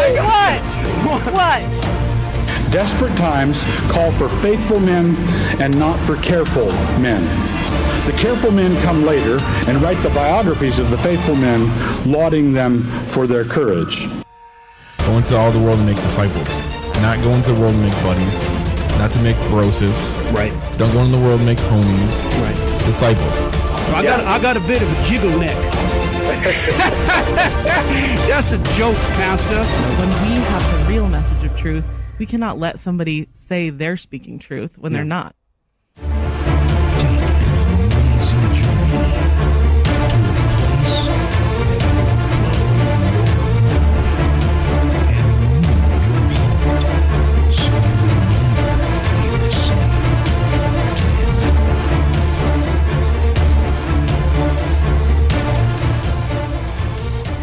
What? What? Desperate times call for faithful men and not for careful men. The careful men come later and write the biographies of the faithful men, lauding them for their courage. Go into all the world and make disciples. Not go into the world and make buddies. Not to make brosives. Right. Don't go into the world and make homies. Right. Disciples. I got I got a bit of a jiggle neck. That's a joke, Pastor. When we have the real message of truth, we cannot let somebody say they're speaking truth when they're not.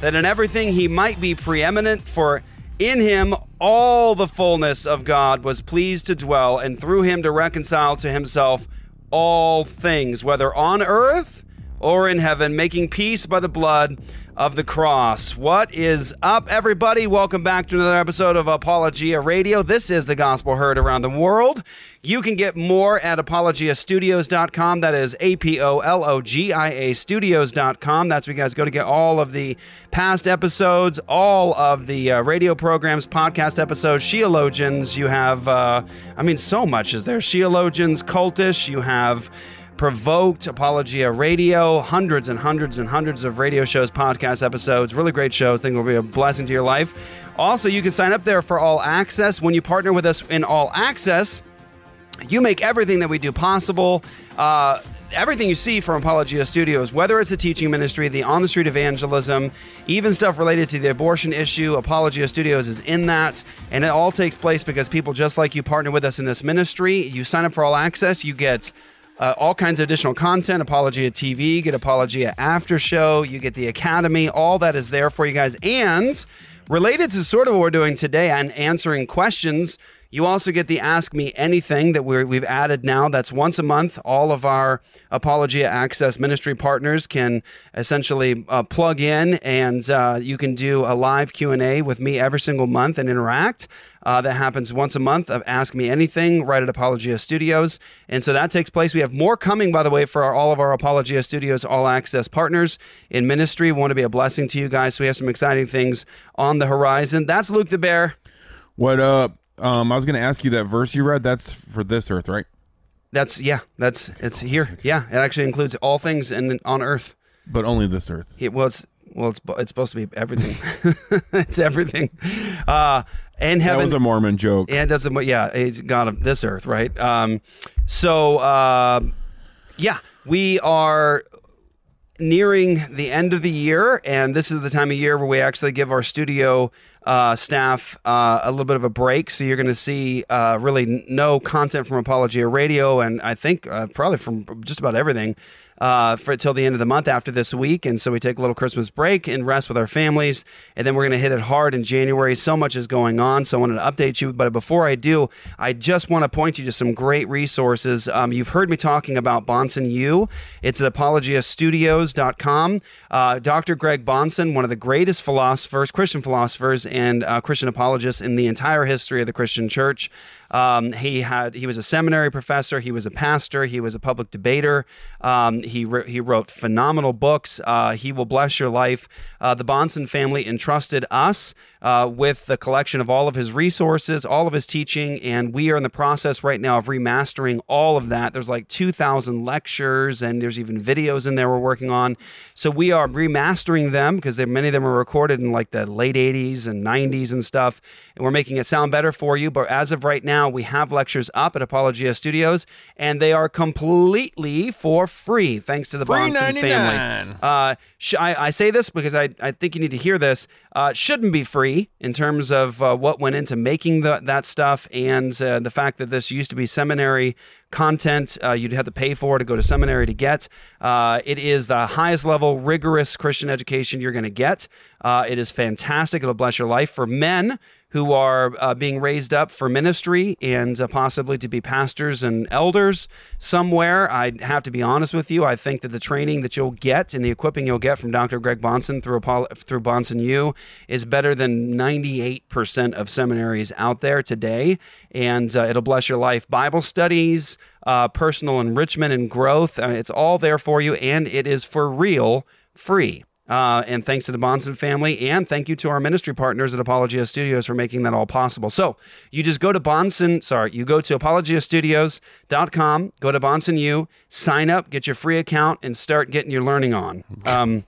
that in everything he might be preeminent, for in him all the fullness of God was pleased to dwell, and through him to reconcile to himself all things, whether on earth or in heaven, making peace by the blood of the cross. What is up, everybody? Welcome back to another episode of Apologia Radio. This is the gospel heard around the world. You can get more at apologiastudios.com. That is A P O L O G I A studios.com. That's where you guys go to get all of the past episodes, all of the uh, radio programs, podcast episodes, Sheologians. You have, uh, I mean, so much is there. Sheologians, Cultish. You have. Provoked, Apologia Radio, hundreds and hundreds and hundreds of radio shows, podcast episodes, really great shows. think will be a blessing to your life. Also, you can sign up there for All Access. When you partner with us in All Access, you make everything that we do possible. Uh, everything you see from Apologia Studios, whether it's the teaching ministry, the on the street evangelism, even stuff related to the abortion issue, Apologia Studios is in that. And it all takes place because people just like you partner with us in this ministry. You sign up for All Access, you get uh, all kinds of additional content apologia tv get apologia after show you get the academy all that is there for you guys. And related to sort of what we're doing today and answering questions you also get the ask me anything that we're, we've added now. That's once a month all of our apologia access ministry partners can essentially uh, plug in and uh, you can do a live q&a with me every single month and interact uh, that happens once a month of Ask Me Anything right at Apologia Studios. And so that takes place. We have more coming, by the way, for our, all of our Apologia Studios All Access partners in ministry. We want to be a blessing to you guys. So we have some exciting things on the horizon. That's Luke the Bear. What up? Um, I was going to ask you that verse you read. That's for this earth, right? That's, yeah, that's, it's here. Yeah, it actually includes all things in, on earth. But only this earth. It was, well, it's, it's supposed to be everything. it's everything. Uh, and heaven. That was a Mormon joke. Yeah, that's a, yeah, he's God of this earth, right? Um, so uh, yeah, we are nearing the end of the year, and this is the time of year where we actually give our studio uh, staff uh, a little bit of a break. So you're going to see uh, really no content from Apologia Radio, and I think uh, probably from just about everything. Uh, for till the end of the month after this week, and so we take a little Christmas break and rest with our families, and then we're going to hit it hard in January. So much is going on, so I wanted to update you. But before I do, I just want to point you to some great resources. Um, you've heard me talking about Bahnsen U. It's at apologiastudios.com. Uh, Dr. Greg Bahnsen, one of the greatest philosophers, Christian philosophers, and uh, Christian apologists in the entire history of the Christian church. Um, he had he was a seminary professor. He was a pastor. He was a public debater. Um, he wr- he wrote phenomenal books. Uh, he will bless your life. Uh, the Bahnsen family entrusted us uh, with the collection of all of his resources, all of his teaching, and we are in the process right now of remastering all of that. There's like 2,000 lectures, and there's even videos in there we're working on. So we are remastering them because many of them were recorded in like the late 80s and 90s and stuff, and we're making it sound better for you. But as of right now, we have lectures up at Apologia Studios, and they are completely for free, thanks to the Free Bahnsen 99. family. Uh, sh- I, I say this because I, I think you need to hear this. Uh, shouldn't be free in terms of uh, what went into making the, that stuff and uh, the fact that this used to be seminary content. Uh, you'd have to pay for to go to seminary to get. Uh, it is the highest level, rigorous Christian education you're going to get. Uh, it is fantastic. It'll bless your life. For men, who are uh, being raised up for ministry and uh, possibly to be pastors and elders somewhere. I have to be honest with you. I think that the training that you'll get and the equipping you'll get from Dr. Greg Bahnsen through Apollo, through Bahnsen U is better than 98% of seminaries out there today, and uh, it'll bless your life. Bible studies, uh, personal enrichment and growth. uh, it's all there for you, and it is for real free. Uh, and thanks to the Bahnsen family, and thank you to our ministry partners at Apologia Studios for making that all possible. So you just go to Bahnsen, sorry, you go to apologiastudios.com, go to Bahnsen U, sign up, get your free account, and start getting your learning on. Um,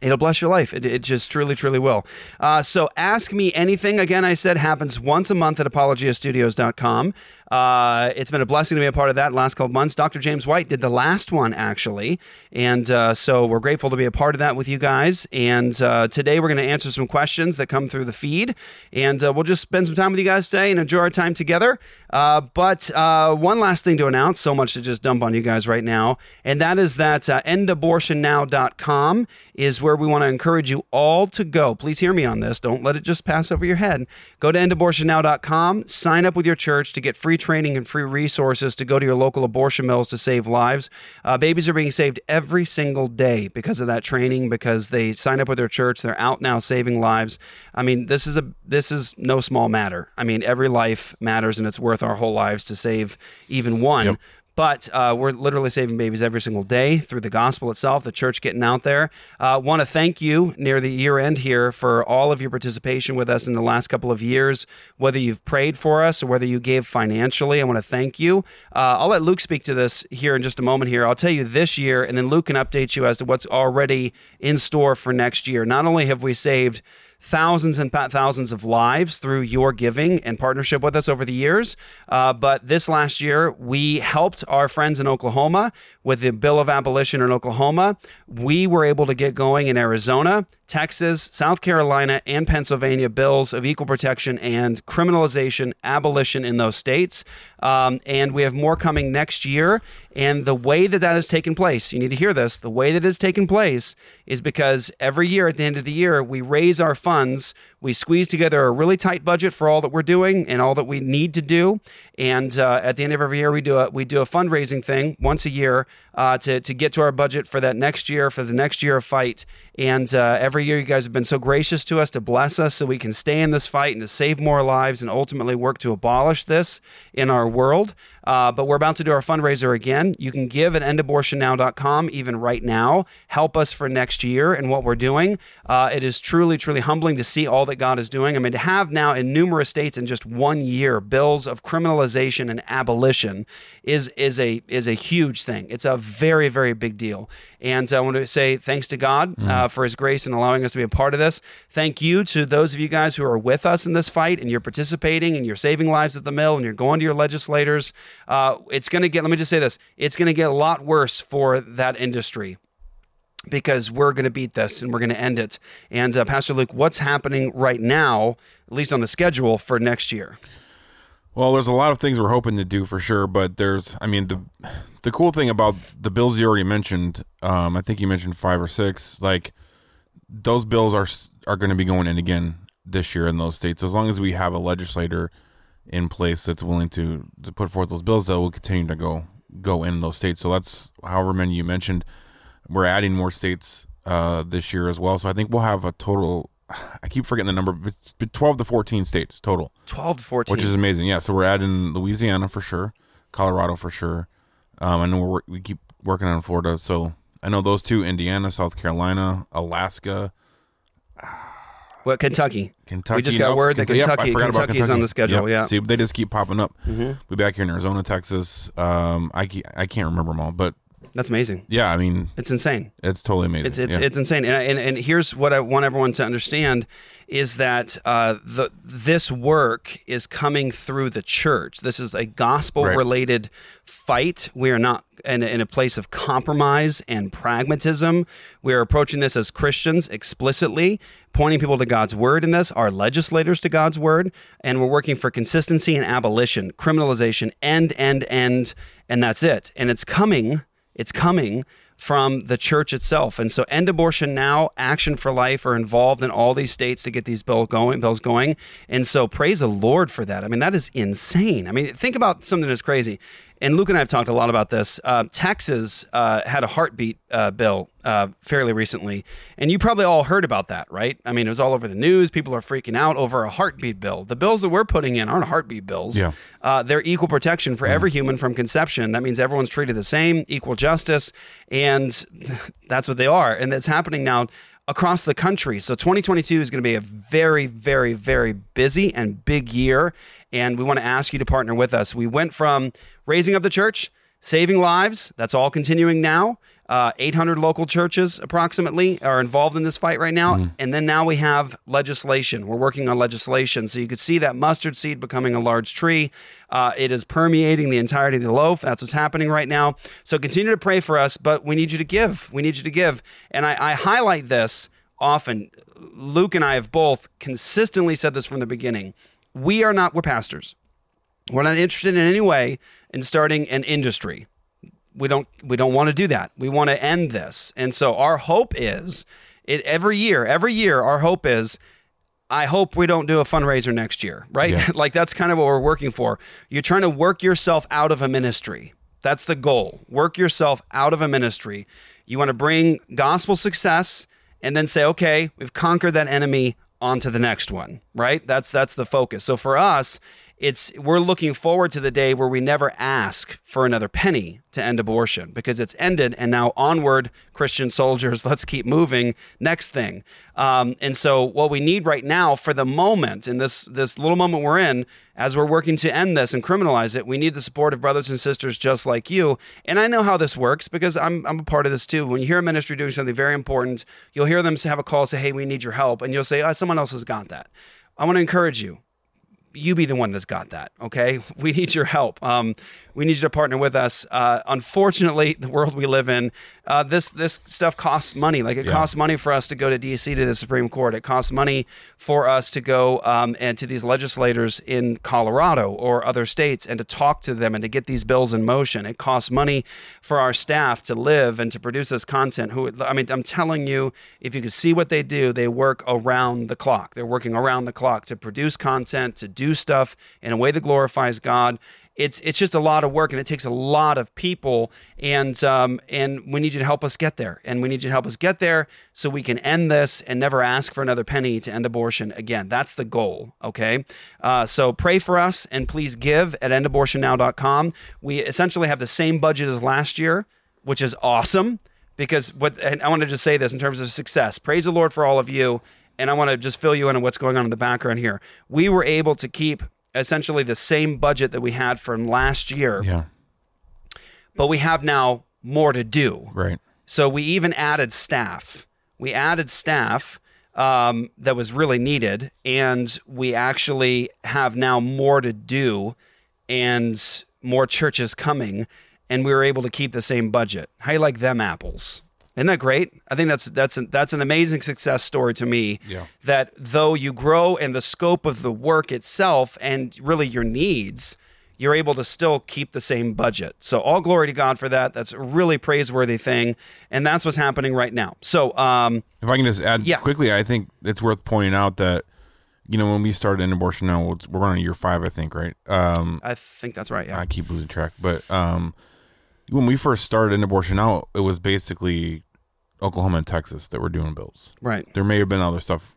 It'll bless your life. It, it just truly, truly will. Uh, so ask me anything. Again, I said happens once a month at apologiastudios.com. Uh, it's been a blessing to be a part of that last couple months. Dr. James White did the last one, actually. And uh, so we're grateful to be a part of that with you guys. And uh, today we're going to answer some questions that come through the feed. And uh, we'll just spend some time with you guys today and enjoy our time together. Uh, but uh, one last thing to announce, so much to just dump on you guys right now. And that is that endabortionnow.com is where we want to encourage you all to go. Please hear me on this. Don't let it just pass over your head. Go to endabortionnow.com, sign up with your church to get free training and free resources to go to your local abortion mills to save lives. Uh, babies are being saved every single day because of that training, because they sign up with their church. They're out now saving lives. I mean, this is a this is no small matter. I mean, every life matters, and it's worth our whole lives to save even one. But uh, we're literally saving babies every single day through the gospel itself, the church getting out there. Uh, Want to thank you near the year end here for all of your participation with us in the last couple of years, whether you've prayed for us or whether you gave financially. I want to thank you. Uh, I'll let Luke speak to this here in just a moment here. I'll tell you this year, and then Luke can update you as to what's already in store for next year. Not only have we saved thousands and thousands of lives through your giving and partnership with us over the years. Uh, but this last year, we helped our friends in Oklahoma with the Bill of Abolition in Oklahoma. We were able to get going in Arizona, Texas, South Carolina, and Pennsylvania bills of equal protection and criminalization, abolition in those states. Um, and we have more coming next year. And the way that that has taken place, you need to hear this the way that it has taken place is because every year at the end of the year, we raise our funds, we squeeze together a really tight budget for all that we're doing and all that we need to do. And uh, at the end of every year, we do a we do a fundraising thing once a year uh, to to get to our budget for that next year for the next year of fight. And uh, every year, you guys have been so gracious to us to bless us so we can stay in this fight and to save more lives and ultimately work to abolish this in our world. Uh, but we're about to do our fundraiser again. You can give at endabortionnow.com even right now. Help us for next year and what we're doing. Uh, it is truly, truly humbling to see all that God is doing. I mean, to have now in numerous states in just one year bills of criminalization and abolition is is a is a huge thing. It's a very, very big deal. And I want to say thanks to God uh, for His grace and allowing us to be a part of this. Thank you to those of you guys who are with us in this fight and you're participating and you're saving lives at the mill and you're going to your legislators. Uh, it's going to get, let me just say this, it's going to get a lot worse for that industry because we're going to beat this and we're going to end it. And uh, Pastor Luke, what's happening right now, at least on the schedule for next year? Well, there's a lot of things we're hoping to do for sure, but there's, I mean, the the cool thing about the bills you already mentioned, um, I think you mentioned five or six, like those bills are are going to be going in again this year in those states. As long as we have a legislator in place that's willing to to put forth those bills, that will continue to go go in those states. So that's however many you mentioned. We're adding more states uh, this year as well. So I think we'll have a total I keep forgetting the number, but it's 12 to 14 states total, 12 to 14. which is amazing. Yeah, so we're adding Louisiana for sure, Colorado for sure. Um, I know we're, we keep working on Florida, so I know those two: Indiana, South Carolina, Alaska, what Kentucky? Kentucky. We just got nope, word that Kentucky- yep, Kentucky, Kentucky is on the schedule. Yep. Yeah. See, they just keep popping up. We back here in Arizona, Texas. Um, I I can't remember them all, but That's amazing. yeah, I mean, It's insane. it's totally amazing. It's it's yeah. it's insane. And, and and here's what I want everyone to understand is that uh, the this work is coming through the church. This is a gospel related fight. We are not in, in a place of compromise and pragmatism. We are approaching this as Christians explicitly, pointing people to God's word in this, our legislators to God's word, and we're working for consistency and abolition, criminalization, end, end, end, and that's it. And it's coming. It's coming from the church itself. And so End Abortion Now, Action for Life are involved in all these states to get these bill going, bills going. And so praise the Lord for that. I mean, that is insane. I mean, think about something that's crazy. And Luke and I have talked a lot about this. Uh, Texas uh, had a heartbeat uh, bill uh, fairly recently, and you probably all heard about that, right? I mean, it was all over the news. People are freaking out over a heartbeat bill. The bills that we're putting in aren't heartbeat bills. Yeah. Uh, they're equal protection for every human from conception. That means everyone's treated the same, equal justice, and that's what they are. And it's happening now across the country. So 2022 is going to be a very, very, very busy and big year. And we want to ask you to partner with us. We went from raising up the church, saving lives. That's all continuing now. Uh, 800 local churches approximately are involved in this fight right now. And then now we have legislation. We're working on legislation. So you could see that mustard seed becoming a large tree. Uh, it is permeating the entirety of the loaf. That's what's happening right now. So continue to pray for us, but we need you to give. We need you to give. And I, I highlight this often. Luke and I have both consistently said this from the beginning. We are not, we're pastors. We're not interested in any way in starting an industry we don't we don't want to do that. We want to end this. And so our hope is it every year, every year our hope is I hope we don't do a fundraiser next year, right? Yeah. like that's kind of what we're working for. You're trying to work yourself out of a ministry. That's the goal. Work yourself out of a ministry. You want to bring gospel success and then say, "Okay, we've conquered that enemy on to the next one." Right? That's that's the focus. So for us, it's we're looking forward to the day where we never ask for another penny to end abortion because it's ended and now onward christian soldiers let's keep moving. Next thing. Um, and so what we need right now for the moment in this this little moment we're in as we're working to end this and criminalize it we need the support of brothers and sisters just like you. And i know how this works because i'm, I'm a part of this too. When you hear a ministry doing something very important you'll hear them have a call say hey we need your help. And you'll say oh, someone else has got that. I want to encourage you you be the one that's got that. Okay, we need your help. Um, we need you to partner with us. Uh, unfortunately, the world we live in, uh, this this stuff costs money. Like it costs money for us to go to DC to the Supreme Court. It costs money for us to go um, and to these legislators in Colorado or other states and to talk to them and to get these bills in motion. It costs money for our staff to live and to produce this content. Who I mean, I'm telling you, if you could see what they do, they work around the clock. They're working around the clock to produce content, to do stuff in a way that glorifies God. It's it's just a lot of work and it takes a lot of people and um, and we need you to help us get there and we need you to help us get there so we can end this and never ask for another penny to end abortion again. That's the goal. Okay, uh, so pray for us and please give at endabortionnow.com. We essentially have the same budget as last year, which is awesome because what and I want to just say this in terms of success. Praise the Lord for all of you. And I want to just fill you in on what's going on in the background here. We were able to keep essentially the same budget that we had from last year, yeah, but we have now more to do. right. So we even added staff. We added staff um, that was really needed, and we actually have now more to do, and more churches coming, and we were able to keep the same budget. How you like them apples? Isn't that great? I think that's that's an, that's an amazing success story to me. Yeah. That though you grow in the scope of the work itself and really your needs, you're able to still keep the same budget. So all glory to God for that. That's a really praiseworthy thing, and that's what's happening right now. So um, If I can just add Yeah. quickly, I think it's worth pointing out that you know when we started End Abortion Now we're on year five, I think, right? Um, I think that's right. Yeah. I keep losing track, but um, when we first started End Abortion Now, it was basically Oklahoma and Texas that were doing bills. right. There may have been other stuff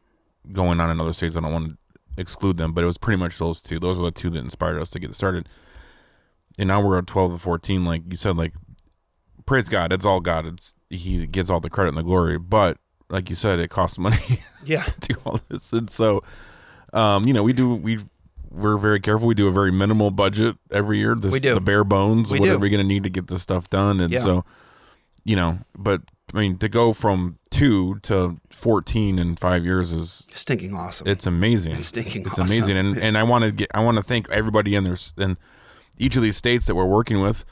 going on in other states. I don't want to exclude them, but it was pretty much those two. Those are the two that inspired us to get started. And now we're at 12 to 14. Like you said, like praise God. It's all God. It's He gets all the credit and the glory. But like you said, it costs money Yeah. to do all this. And so, um, you know, we do, we, we're very careful. We do a very minimal budget every year. This, We do. The bare bones, We what do. are we going to need to get this stuff done? And Yeah. so, you know, but I mean, to go from two to 14 in five years is, Stinking awesome. it's amazing. It's stinking It's awesome. amazing. And, and I want to get, I want to thank everybody in there in each of these states that we're working with.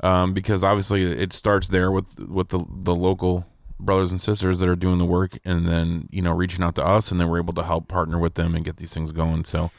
Um, because obviously it starts there with, with the, the local brothers and sisters that are doing the work and then, you know, reaching out to us and then we're able to help partner with them and get these things going. So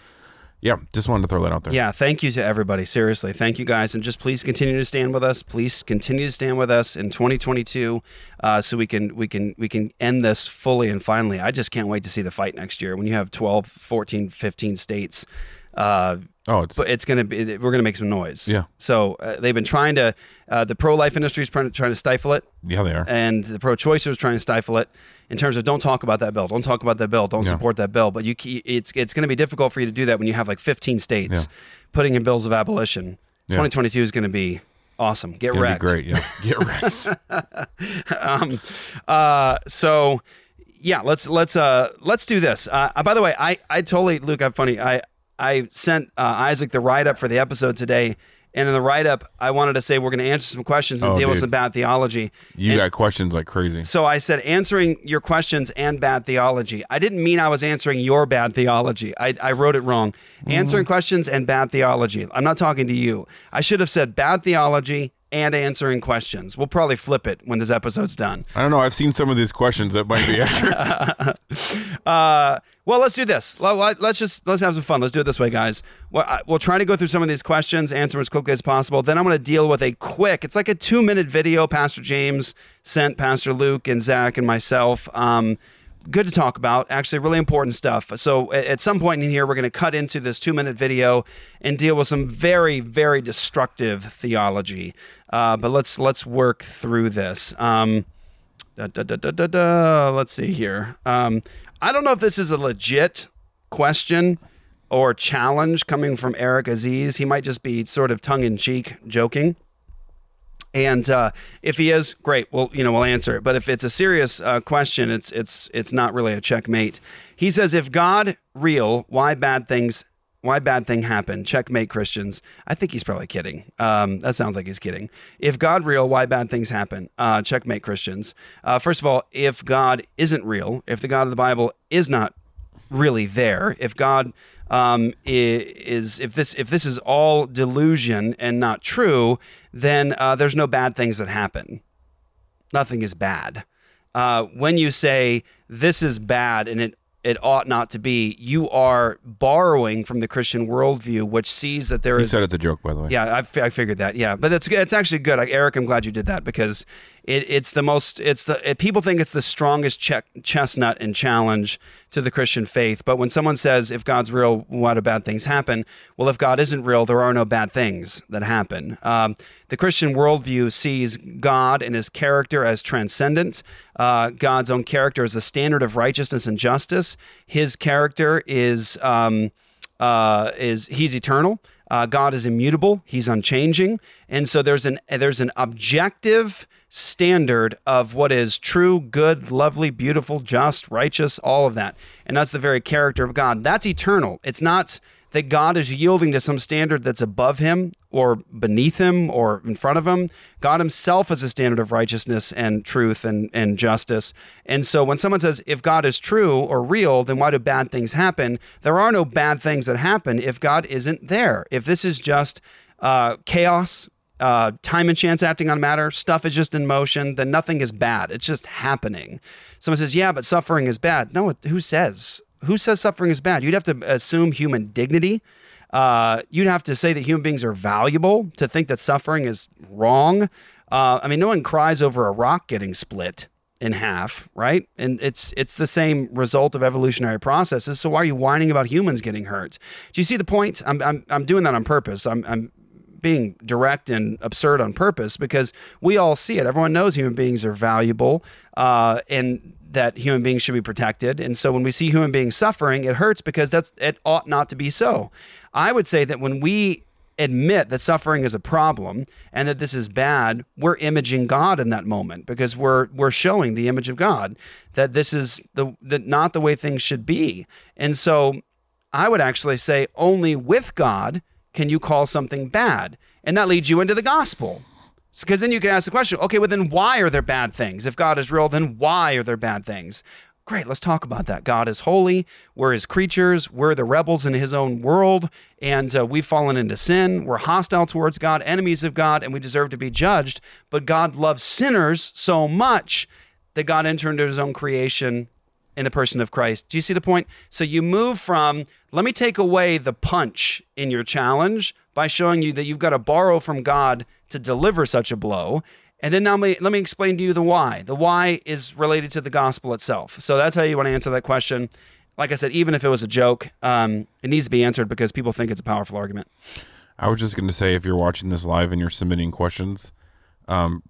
yeah, just wanted to throw that out there. Yeah, thank you to everybody. Seriously, thank you guys, and just please continue to stand with us. Please continue to stand with us in 2022, uh, so we can we can we can end this fully and finally. I just can't wait to see the fight next year when you have 12, 14, 15 states. Uh, Oh, it's, but it's gonna be we're gonna make some noise. Yeah. So uh, they've been trying to uh, the pro life industry is trying to trying to stifle it, yeah, they are. and the pro choicers trying to stifle it in terms of don't talk about that bill, don't talk about that bill, don't Yeah. support that bill. But you it's it's going to be difficult for you to do that when you have like 15 states Yeah. putting in bills of abolition. Yeah. 2022 is going to be awesome. Get It's gonna wrecked. be great. Yeah. Get wrecked. um, uh, so yeah, let's let's uh let's do this. Uh, uh, by the way, I I totally Luke. I'm funny. I I sent uh, Isaac the write up for the episode today. And in the write up, I wanted to say we're going to answer some questions and Oh, deal with some bad theology. You And- got questions like crazy. So I said answering your questions and bad theology. I didn't mean I was answering your bad theology. I, I wrote it wrong. Mm-hmm. Answering questions and bad theology. I'm not talking to you. I should have said bad theology and answering questions. We'll probably flip it when this episode's done. I don't know. I've seen some of these questions that might be accurate. Uh, well, let's do this. Let- let- Let's just let's have some fun. Let's do it this way, guys. We'll try to go through some of these questions, answer them as quickly as possible. Then I'm going to deal with a quick. It's like a two minute video. Pastor James sent Pastor Luke and Zach and myself. Um, good to talk about. Actually, really important stuff. So at some point in here, we're going to cut into this two minute video and deal with some very very destructive theology. Uh, but let's let's work through this. Um, Da, da, da. Let's see here. Um, I don't know if this is a legit question or challenge coming from Eric Aziz. He might just be sort of tongue in cheek joking. And uh, if he is, great. Well, you know, we'll answer it. But if it's a serious uh, question, it's it's it's not really a checkmate. He says, if God real, why bad things? Why bad thing happen? Checkmate Christians. I think he's probably kidding. Um, that sounds like he's kidding. If God real, why bad things happen? Uh, checkmate Christians. Uh, first of all, if God isn't real, if the God of the Bible is not really there, if God um, is if this if this is all delusion and not true, then uh, there's no bad things that happen. Nothing is bad. Uh, when you say this is bad and it it ought not to be, you are borrowing from the Christian worldview, which sees that there he is said it's a joke, by the way. yeah, I, figured that. Yeah, but it's it's actually good, Like, Eric. I'm glad you did that because it, it's the most. It's the it, people think it's the strongest check, chestnut and challenge to the Christian faith. But when someone says, "If God's real, why do bad things happen?" Well, if God isn't real, there are no bad things that happen. Um, the Christian worldview sees God and His character as transcendent. Uh, God's own character is a standard of righteousness and justice. His character is. Um, uh, is he's eternal. Uh, God is immutable. He's unchanging, and so there's an there's an objective standard of what is true, good, lovely, beautiful, just, righteous, all of that, and that's the very character of God. That's eternal. It's not that God is yielding to some standard that's above him or beneath him or in front of him. God himself is a standard of righteousness and truth and, and justice. And so when someone says, if God is true or real, then why do bad things happen? There are no bad things that happen if God isn't there. If this is just uh, chaos, uh, time and chance acting on matter, stuff is just in motion, then nothing is bad. It's just happening. Someone says, yeah, but suffering is bad. No, who says? Who says suffering is bad? You'd have to assume human dignity. Uh, you'd have to say that human beings are valuable to think that suffering is wrong. Uh, I mean, no one cries over a rock getting split in half, right? And it's it's the same result of evolutionary processes. So why are you whining about humans getting hurt? Do you see the point? I'm I'm, I'm doing that on purpose. I'm I'm being direct and absurd on purpose because we all see it. Everyone knows human beings are valuable uh, and that human beings should be protected. And so when we see human beings suffering, it hurts because that's it ought not to be so. I would say that when we admit that suffering is a problem and that this is bad, we're imaging God in that moment because we're we're showing the image of God that this is the that not the way things should be. And so I would actually say only with God can you call something bad. And that leads you into the gospel. Because then you can ask the question, okay, well, then why are there bad things? If God is real, then why are there bad things? Great, let's talk about that. God is holy. We're his creatures. We're the rebels in his own world. And uh, we've fallen into sin. We're hostile towards God, enemies of God, and we deserve to be judged. But God loves sinners so much that God entered into his own creation in the person of Christ. Do you see the point? So you move from, let me take away the punch in your challenge by showing you that you've got to borrow from God to deliver such a blow. And then now let me, let me explain to you the why. The why is related to the gospel itself. So that's how you want to answer that question. Like I said, even if it was a joke, um, it needs to be answered because people think it's a powerful argument. I was just going to say, if you're watching this live and you're submitting questions, um,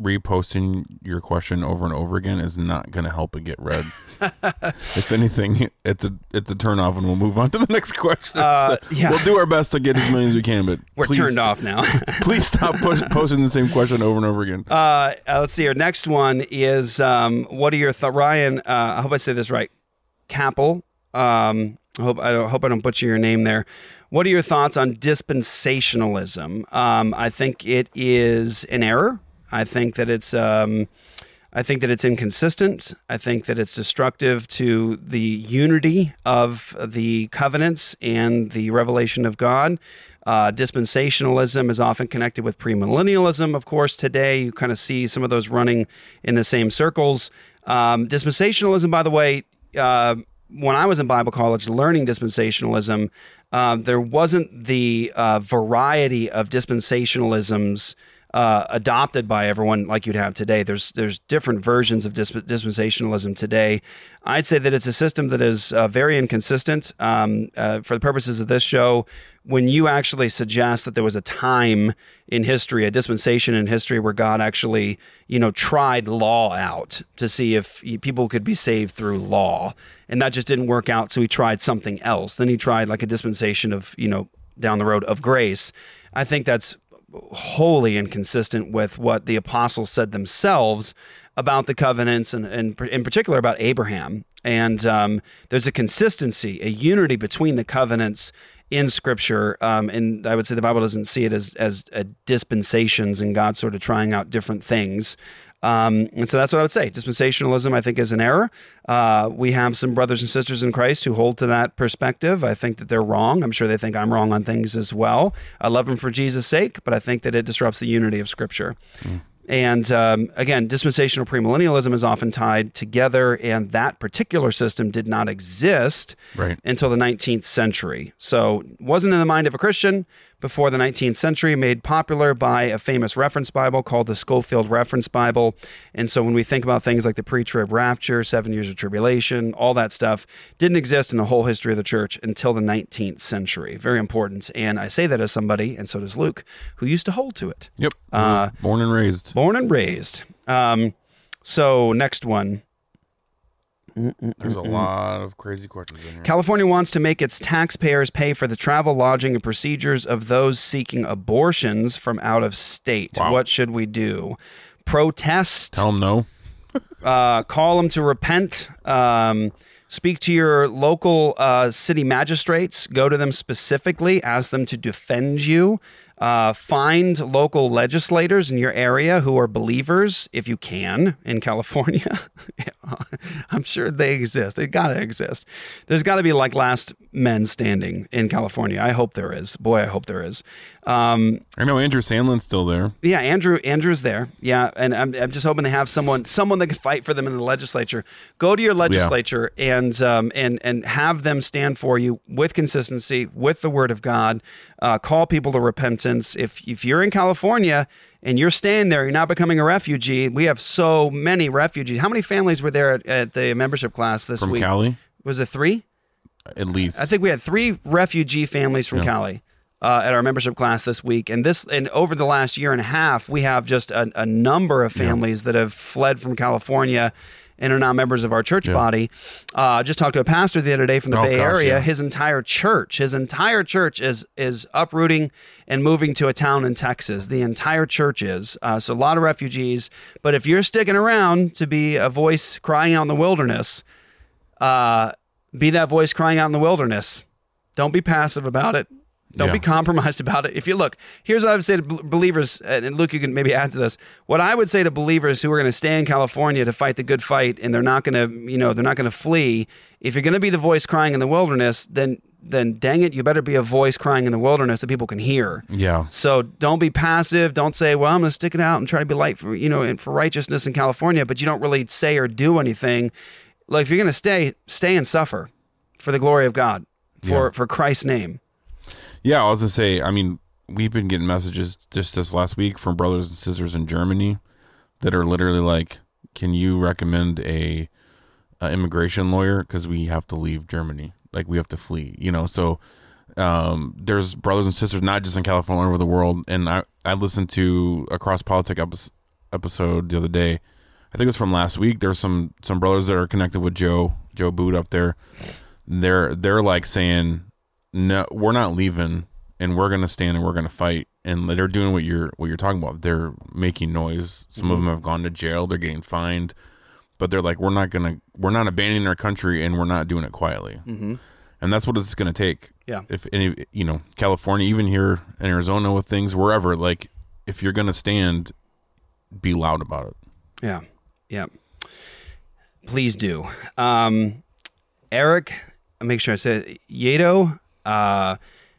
reposting your question over and over again is not going to help it get read. if anything, it's a it's a turn off, and we'll move on to the next question. Uh, So yeah. We'll do our best to get as many as we can, but We're please- turned off now. please stop push, posting the same question over and over again. Uh, uh, let's see. Our next one is um, what are your thoughts, Ryan? Uh, I hope I say this right. Capel. Um, I hope I don't hope I don't butcher your name there. What are your thoughts on dispensationalism? Um, I think it is an error. I think that it's. Um, I think that it's inconsistent. I think that it's destructive to the unity of the covenants and the revelation of God. Uh, dispensationalism is often connected with premillennialism, of course. Today, you kind of see some of those running in the same circles. Um, dispensationalism, by the way, uh, when I was in Bible college learning dispensationalism, uh, there wasn't the uh, variety of dispensationalisms uh, adopted by everyone like you'd have today. There's there's different versions of disp- dispensationalism today. I'd say that it's a system that is uh, very inconsistent. Um, uh, for the purposes of this show, when you actually suggest that there was a time in history, a dispensation in history where God actually, you know, tried law out to see if people could be saved through law, and that just didn't work out, so he tried something else. Then he tried like a dispensation of, you know, down the road of grace. I think that's wholly inconsistent with what the apostles said themselves about the covenants and, and in particular about Abraham. And um, there's a consistency, a unity between the covenants in Scripture. Um, and I would say the Bible doesn't see it as as uh, dispensations and God sort of trying out different things. Um, and so that's what I would say. Dispensationalism, I think, is an error. Uh, we have some brothers and sisters in Christ who hold to that perspective. I think that they're wrong. I'm sure they think I'm wrong on things as well. I love them for Jesus' sake, but I think that it disrupts the unity of Scripture. And um, again, dispensational premillennialism is often tied together, and that particular system did not exist Right. until the 19th century. So, wasn't in the mind of a Christian before the 19th century, made popular by a famous reference Bible called the Scofield Reference Bible. And so, when we think about things like the pre trib rapture, seven years of tribulation, all that stuff didn't exist in the whole history of the church until the 19th century. Very important. And I say that as somebody, and so does Luke, who used to hold to it. Yep. Uh, Born and raised. Born and raised. Um, so, next one. There's a lot of crazy questions in here. California wants to make its taxpayers pay for the travel, lodging, and procedures of those seeking abortions from out of state. Wow. What should we do? Protest? Tell them no. uh, call them to repent. Um, speak to your local uh, city magistrates. Go to them specifically. Ask them to defend you. Uh, find local legislators in your area who are believers, if you can, in California. I'm sure they exist. They got to exist. There's got to be like last men standing in California. I hope there is. Boy, I hope there is. Um, I know Andrew Sandlin's still there. yeah, Andrew Andrew's there. Yeah, and I'm, I'm just hoping to have someone someone that could fight for them in the legislature. Go to your legislature and um, and and have them stand for you with consistency with the Word of God. Uh, call people to repentance. If if you're in California and you're staying there, you're not becoming a refugee. We have so many refugees. How many families were there at, at the membership class this From week? Cali, Was it three? at least. I think we had three refugee families from Yeah. Cali. uh, at our membership class this week, and this and over the last year and a half, we have just a, a number of families that have fled from California and are now members of our church body. Uh, just talked to a pastor the other day from the Oh, Bay gosh, Area. yeah. His entire church, his entire church is is uprooting and moving to a town in Texas. The entire church is. Uh, so a lot of refugees. But if you're sticking around to be a voice crying out in the wilderness, uh, be that voice crying out in the wilderness. Don't be passive about it. Don't Yeah. be compromised about it. If you look, here's what I would say to believers, and Luke, you can maybe add to this. What I would say to believers who are going to stay in California to fight the good fight, and they're not going to, you know, they're not going to flee. If you're going to be the voice crying in the wilderness, then, then dang it, you better be a voice crying in the wilderness that people can hear. Yeah. So don't be passive. Don't say, "Well, I'm going to stick it out and try to be light for you know and for righteousness in California," but you don't really say or do anything. Like if you're going to stay, stay and suffer for the glory of God, for Yeah. for Christ's name. Yeah, I was gonna say. I mean, we've been getting messages just this last week from brothers and sisters in Germany that are literally like, "Can you recommend a, a immigration lawyer because we have to leave Germany? Like we have to flee." You know, so um, there's brothers and sisters not just in California, all over the world. And I I listened to a cross politic episode, episode the other day. I think it was from last week. There's some some brothers that are connected with Joe Joe Boot up there. They're they're like saying no, we're not leaving, and we're gonna stand and we're gonna fight. And they're doing what you're what you're talking about. They're making noise. Some of them have gone to jail. They're getting fined, but they're like, we're not gonna, we're not abandoning our country, and we're not doing it quietly. Mm-hmm. And that's what it's gonna take. Yeah. If any, you know, California, even here in Arizona, with things wherever, like, if you're gonna stand, be loud about it. Yeah, yeah. Please do. Um, Eric, make sure I said Yedo. Uh,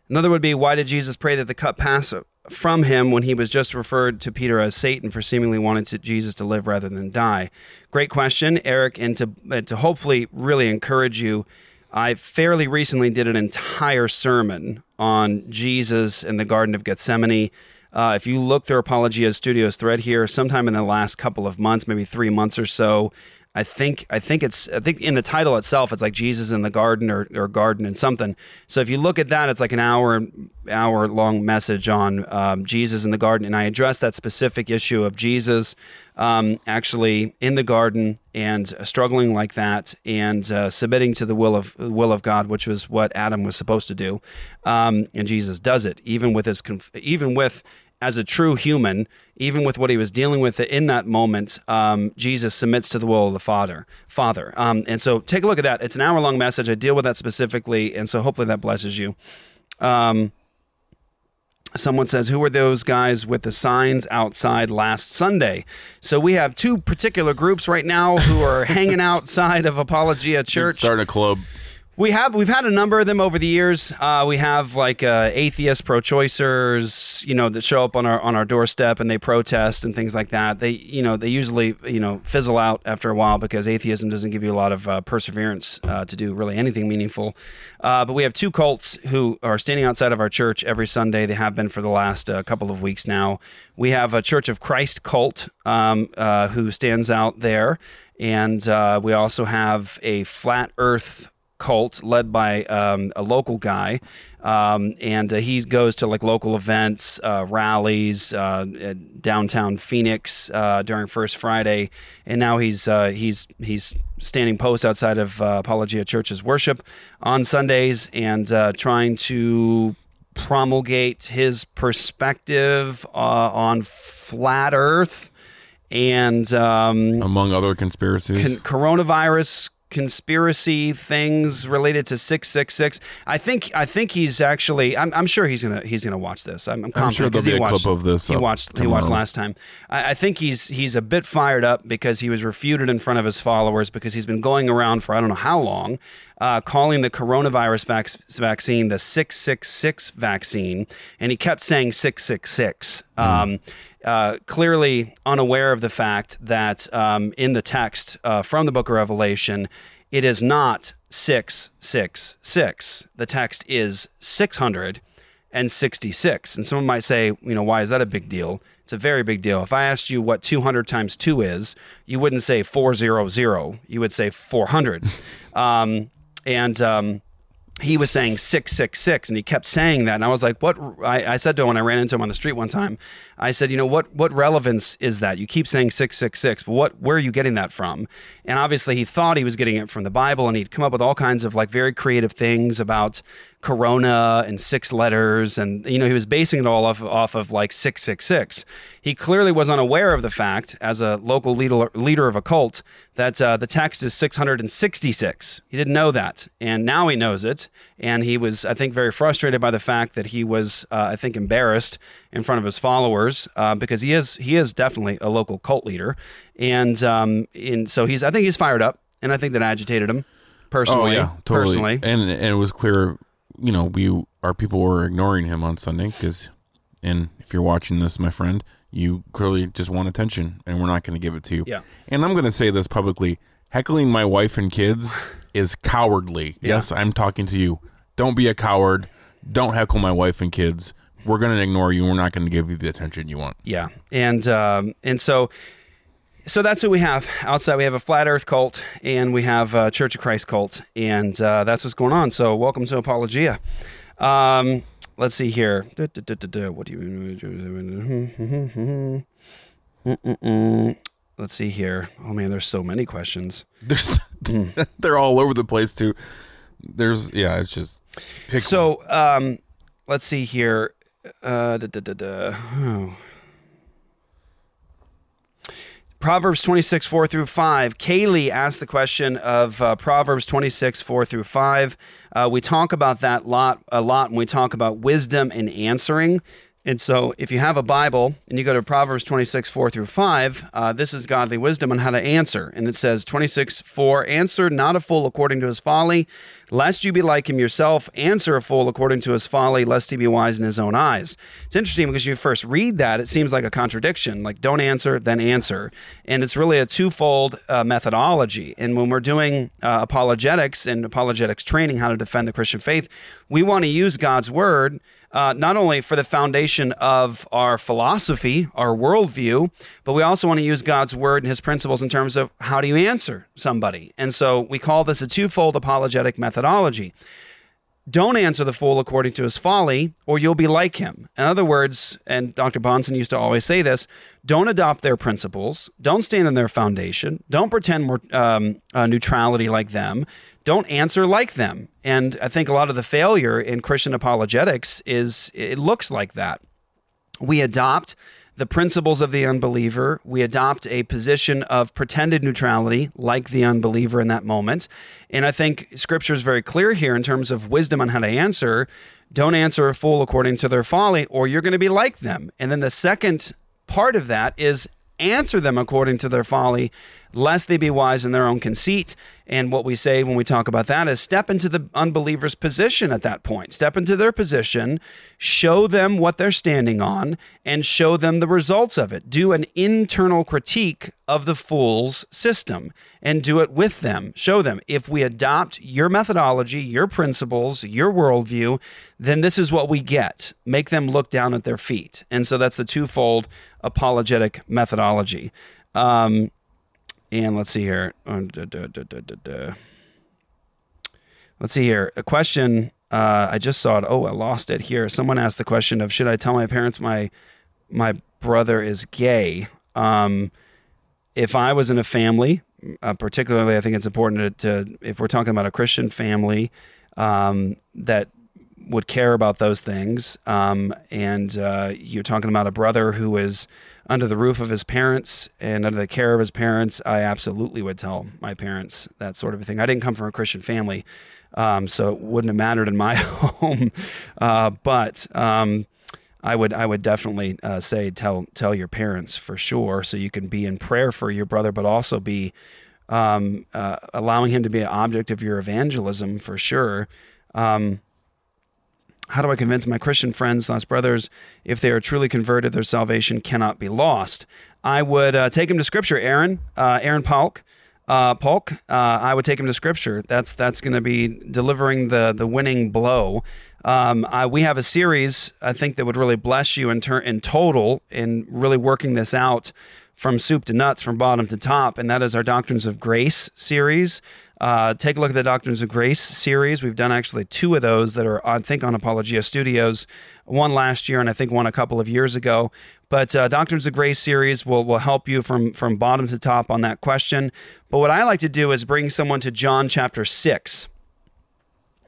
another would be why did Jesus pray that the cup pass from him when he was just referred to Peter as Satan for seemingly wanting to, Jesus to live rather than die? Great question, Eric, and to to hopefully really encourage you. I fairly recently did an entire sermon on Jesus in the Garden of Gethsemane. Uh, if you look through Apologia Studios thread here, sometime in the last couple of months, maybe three months or so, I think I think it's I think in the title itself it's like Jesus in the garden or, or garden and something. So if you look at that, it's like an hour hour long message on um, Jesus in the garden, and I address that specific issue of Jesus um, actually in the garden and struggling like that and uh, submitting to the will of will of God, which was what Adam was supposed to do, um, and Jesus does it even with his conf- even with as a true human, even with what he was dealing with in that moment, um, Jesus submits to the will of the Father. Father, um, and so take a look at that. It's an hour long message. I deal with that specifically, and so hopefully that blesses you. Um, Someone says, Who were those guys with the signs outside last Sunday? So we have two particular groups right now who are hanging outside of Apologia Church. Starting a club. We have we've had a number of them over the years. Uh, we have like uh, atheists, pro-choicers, you know, that show up on our on our doorstep and they protest and things like that. They you know they usually you know fizzle out after a while because atheism doesn't give you a lot of uh, perseverance uh, to do really anything meaningful. Uh, but we have two cults who are standing outside of our church every Sunday. They have been for the last uh, couple of weeks now. We have a Church of Christ cult um, who stands out there, and we also have a flat Earth cult led by um, a local guy. Um, and uh, he goes to like local events, uh, rallies, uh, at downtown Phoenix uh, during First Friday, and now he's uh, he's he's standing post outside of uh, Apologia Church's worship on Sundays and uh, trying to promulgate his perspective uh, on flat Earth and um, among other conspiracies. con- coronavirus conspiracy things related to 666 i think i think he's actually i'm, I'm sure he's gonna he's gonna watch this. I'm, I'm confident sure there'll 'cause he be a watched, clip of this he up watched he watched last time. I, I think he's he's a bit fired up because he was refuted in front of his followers because he's been going around for i don't know how long uh, calling the coronavirus vac- vaccine the 666 vaccine. And he kept saying 666 um, uh, clearly unaware of the fact that um, in the text uh, from the book of Revelation, it is not 666. The text is 666. And someone might say, you know, why is that a big deal? It's a very big deal. If I asked you what 200 times 2 is, you wouldn't say 400. You would say 400. um, and. Um, he was saying 666 and he kept saying that. And i was like what I, I, said to him when i ran into him on the street one time i said you know what what relevance is that? You keep saying 666 but what where are you getting that from? And obviously he thought he was getting it from the bible and he'd come up with all kinds of like very creative things about corona and six letters and you know he was basing it all off, off of like 666 he clearly was unaware of the fact as a local leader, leader of a cult that uh, the text is 666 he didn't know that and now he knows it and he was i think very frustrated by the fact that he was uh, i think embarrassed in front of his followers uh, because he is he is definitely a local cult leader and um, and so he's i think he's fired up and i think that agitated him personally oh yeah totally. personally. And and it was clear you know, we our people were ignoring him on Sunday because, and if you're watching this, my friend, you clearly just want attention, and we're not going to give it to you. Yeah. And I'm going to say this publicly: heckling my wife and kids is cowardly. Yeah. Yes, I'm talking to you. Don't be a coward. Don't heckle my wife and kids. We're going to ignore you. We're not going to give you the attention you want. Yeah, and um, and so so that's who we have outside. We have a flat Earth cult, and we have a Church of Christ cult, and uh, that's what's going on. So welcome to Apologia. Um, let's see here. Da, da, da, what do you? Let's see here. Oh man, there's so many questions. There's, they're all over the place too. There's yeah, it's just so. Um, let's see here. Uh, da, da, da, da. Oh. Proverbs 26, 4 through 5. Kaylee asked the question of uh, Proverbs 26, 4 through 5. Uh, we talk about that lot a lot when we talk about wisdom and answering. And so, if you have a Bible and you go to Proverbs 26, 4 through 5, uh, this is godly wisdom on how to answer. And it says, 26, 4, answer not a fool according to his folly, lest you be like him yourself. Answer a fool according to his folly, lest he be wise in his own eyes. It's interesting because you first read that, it seems like a contradiction, like don't answer, then answer. And it's really a twofold uh, methodology. And when we're doing uh, apologetics and apologetics training, how to defend the Christian faith, we want to use God's word uh, not only for the foundation of our philosophy, our worldview, but we also want to use God's word and his principles in terms of how do you answer somebody. And so we call this a twofold apologetic methodology. Don't answer the fool according to his folly, or you'll be like him. In other words, and Dr. Bahnsen used to always say this don't adopt their principles, don't stand on their foundation, don't pretend more um, uh, neutrality like them, don't answer like them. And I think a lot of the failure in Christian apologetics is it looks like that. We adopt the principles of the unbeliever. We adopt a position of pretended neutrality, like the unbeliever in that moment. And I think scripture is very clear here in terms of wisdom on how to answer. Don't answer a fool according to their folly, or you're going to be like them. And then the second part of that is answer them according to their folly, lest they be wise in their own conceit. And what we say when we talk about that is step into the unbeliever's position at that point. Step into their position, show them what they're standing on, and show them the results of it. Do an internal critique of the fool's system and do it with them. Show them if we adopt your methodology, your principles, your worldview, then this is what we get. Make them look down at their feet. And so that's the twofold apologetic methodology. Um, and let's see here. Uh, let's see here. A question. Uh, I just saw it. Oh, I lost it here. Someone asked the question of Should I tell my parents my my brother is gay? Um, if I was in a family, uh, particularly, I think it's important to, to, if we're talking about a Christian family um, that would care about those things, um, and uh, you're talking about a brother who is under the roof of his parents and under the care of his parents, I absolutely would tell my parents that sort of a thing. I didn't come from a Christian family, um, so it wouldn't have mattered in my home. Uh, but um, I would I would definitely uh, say tell tell your parents for sure, so you can be in prayer for your brother, but also be um, uh, allowing him to be an object of your evangelism for sure. Um, how do I convince my Christian friends, lost brothers, if they are truly converted, their salvation cannot be lost? I would uh, take them to Scripture, Aaron, uh, Aaron Polk. Uh, Polk, uh, I would take him to Scripture. That's that's going to be delivering the the winning blow. Um, I, we have a series I think that would really bless you in turn in total in really working this out from soup to nuts, from bottom to top, and that is our Doctrines of Grace series. Uh, take a look at the Doctrines of Grace series. We've done actually two of those that are, I think, on Apologia Studios. One last year, and I think one a couple of years ago. But uh, Doctrines of Grace series will will help you from from bottom to top on that question. But what I like to do is bring someone to John chapter six.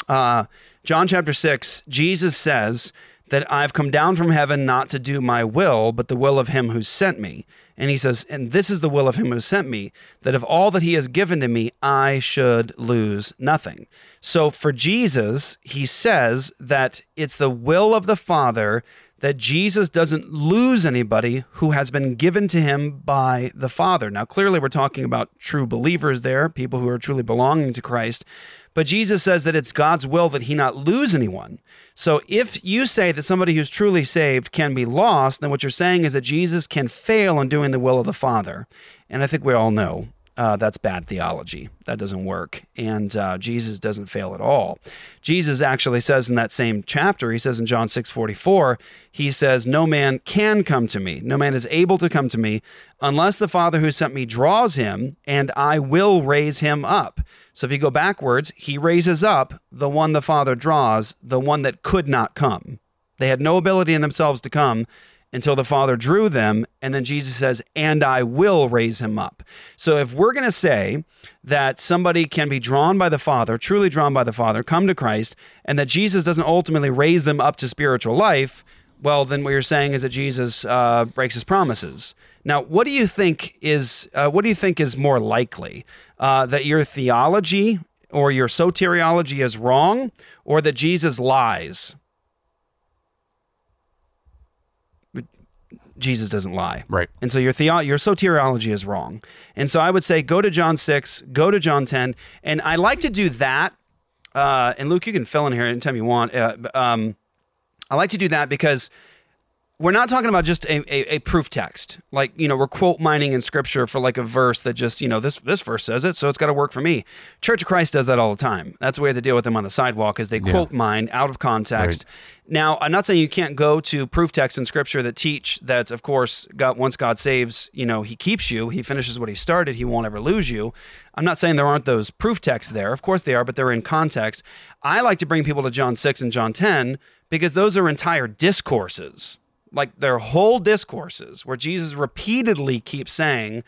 Uh, John chapter 6, Jesus says that I've come down from heaven not to do my will, but the will of him who sent me. And he says, And this is the will of him who sent me, that of all that he has given to me, I should lose nothing. So for Jesus, he says that it's the will of the Father that Jesus doesn't lose anybody who has been given to him by the Father. Now, clearly, we're talking about true believers there, people who are truly belonging to Christ. But Jesus says that it's God's will that he not lose anyone. So if you say that somebody who's truly saved can be lost, then what you're saying is that Jesus can fail in doing the will of the Father. And I think we all know uh, that's bad theology. That doesn't work. And uh, Jesus doesn't fail at all. Jesus actually says in that same chapter, he says in John 6 44, he says, No man can come to me. No man is able to come to me unless the Father who sent me draws him, and I will raise him up. So if you go backwards, he raises up the one the Father draws, the one that could not come. They had no ability in themselves to come until the Father drew them. And then Jesus says, and I will raise him up. So if we're going to say that somebody can be drawn by the Father, truly drawn by the Father, come to Christ, and that Jesus doesn't ultimately raise them up to spiritual life, well, then what you're saying is that Jesus uh, breaks his promises. Now, what do you think is uh, what do you think is more likely uh, that your theology or your soteriology is wrong, or that Jesus lies? Jesus doesn't lie. Right. And so your theo- your soteriology is wrong. And so I would say go to John 6, go to John 10. And I like to do that. Uh, and Luke, you can fill in here anytime you want. Uh, um, I like to do that because we're not talking about just a, a, a, proof text. Like you know we're quote mining in scripture for like a verse that just you know this this verse says it so it's got to work for me. Church of christ does that all the time. That's the way they deal with them on the sidewalk is they yeah. quote mine out of context. Right. now i'm not saying you can't go to proof texts in scripture that teach that of course god once god saves you know he keeps you he finishes what he started he won't ever lose you. I'm not saying there aren't those proof texts there. Of course they are but they're in context. I like to bring people to john 6 and john 10 because those are entire discourses like their whole discourses where Jesus repeatedly keeps saying,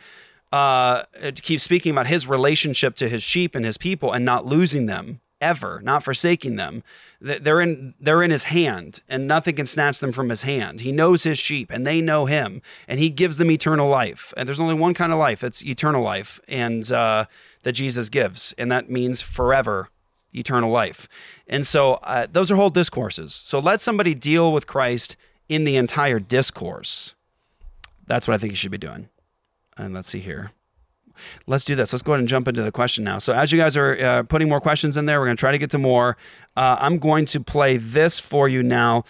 uh, keeps speaking about his relationship to his sheep and his people and not losing them ever, not forsaking them. They're in they're in his hand, and nothing can snatch them from his hand. He knows his sheep, and they know him, and he gives them eternal life. And there's only one kind of life; it's eternal life, and uh, that Jesus gives, and that means forever eternal life. And so uh, those are whole discourses. So let somebody deal with Christ in the entire discourse. That's what I think you should be doing. And let's see here. Let's do this. Let's go ahead and jump into the question now. So, as you guys are uh, putting more questions in there, we're going to try to get to more. Uh, I'm going to play this for you now.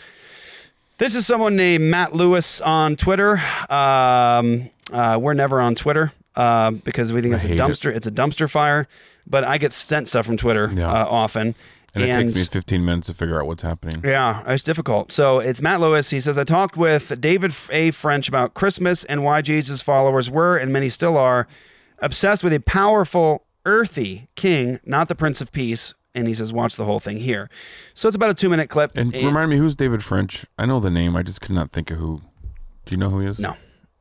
This is someone named Matt Lewis on Twitter. Um, uh, we're never on Twitter uh, because we think it's a dumpster. It. It's a dumpster fire. But I get sent stuff from Twitter yeah. Uh, often. And, and, it takes me 15 minutes to figure out what's happening. Yeah, it's difficult. So it's Matt Lewis. He says, I talked with David A. French about Christmas and why Jesus' followers were, and many still are, obsessed with a powerful, earthy king, not the Prince of Peace. And he says, watch the whole thing here. So it's about a two minute clip. And, and remind me, who's David French? I know the name. I just could not think of who. Do you know who he is? No.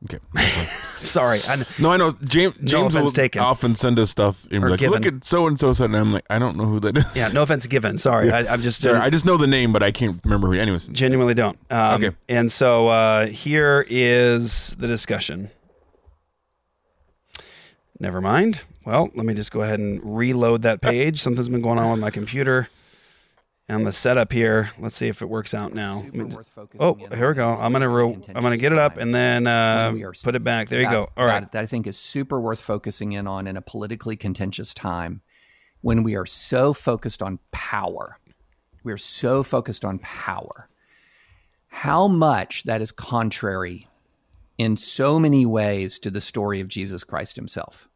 Okay. Sorry. I, no, I know James. James no will taken. often send us stuff and be like, given. "Look at so and so said," and I'm like, "I don't know who that is." Yeah, no offense given. Sorry, yeah. I, am just. Sorry, I just know the name, but I can't remember who. Anyways, genuinely don't. Um, okay. And so uh, here is the discussion. Never mind. Well, let me just go ahead and reload that page. Something's been going on with my computer and the setup here. Let's see if it works out now. oh, here we go. I'm gonna re- I'm gonna get it up and then uh, put it back. There you go. All right. That, that I think is super worth focusing in on in a politically contentious time when we are so focused on power. We are so focused on power. How much that is contrary in so many ways to the story of Jesus Christ Himself.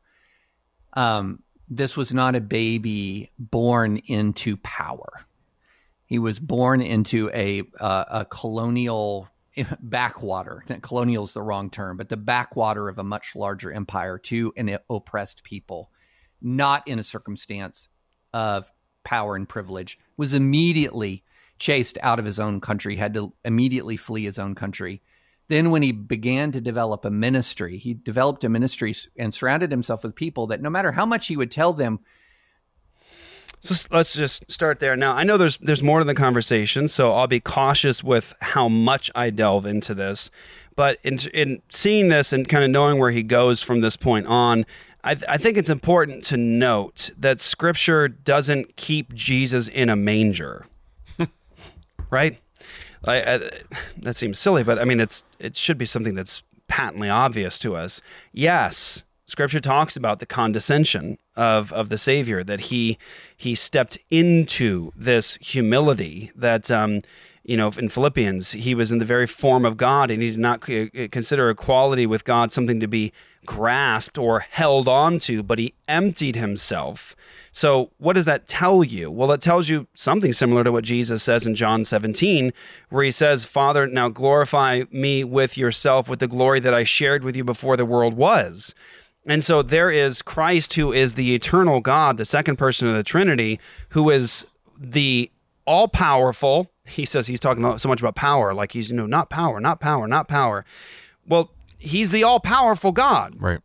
Um, this was not a baby born into power he was born into a uh, a colonial backwater. Colonial is the wrong term, but the backwater of a much larger empire to an oppressed people not in a circumstance of power and privilege, was immediately chased out of his own country, had to immediately flee his own country. Then, when he began to develop a ministry, he developed a ministry and surrounded himself with people that no matter how much he would tell them, So let's just start there. Now, I know there's there's more to the conversation, so I'll be cautious with how much I delve into this. But in in seeing this and kind of knowing where he goes from this point on, I, I think it's important to note that Scripture doesn't keep Jesus in a manger, right? I, I, that seems silly, but I mean, it's it should be something that's patently obvious to us. Yes, Scripture talks about the condescension of of the Savior that he he stepped into this humility that. Um, you know, in Philippians, he was in the very form of God, and he did not consider equality with God something to be grasped or held onto, but he emptied himself. So, what does that tell you? Well, it tells you something similar to what Jesus says in John 17, where he says, Father, now glorify me with yourself with the glory that I shared with you before the world was. And so there is Christ, who is the eternal God, the second person of the Trinity, who is the all powerful. He says he's talking so much about power, like he's, you know, not power, not power, not power. Well, he's the all powerful God Right.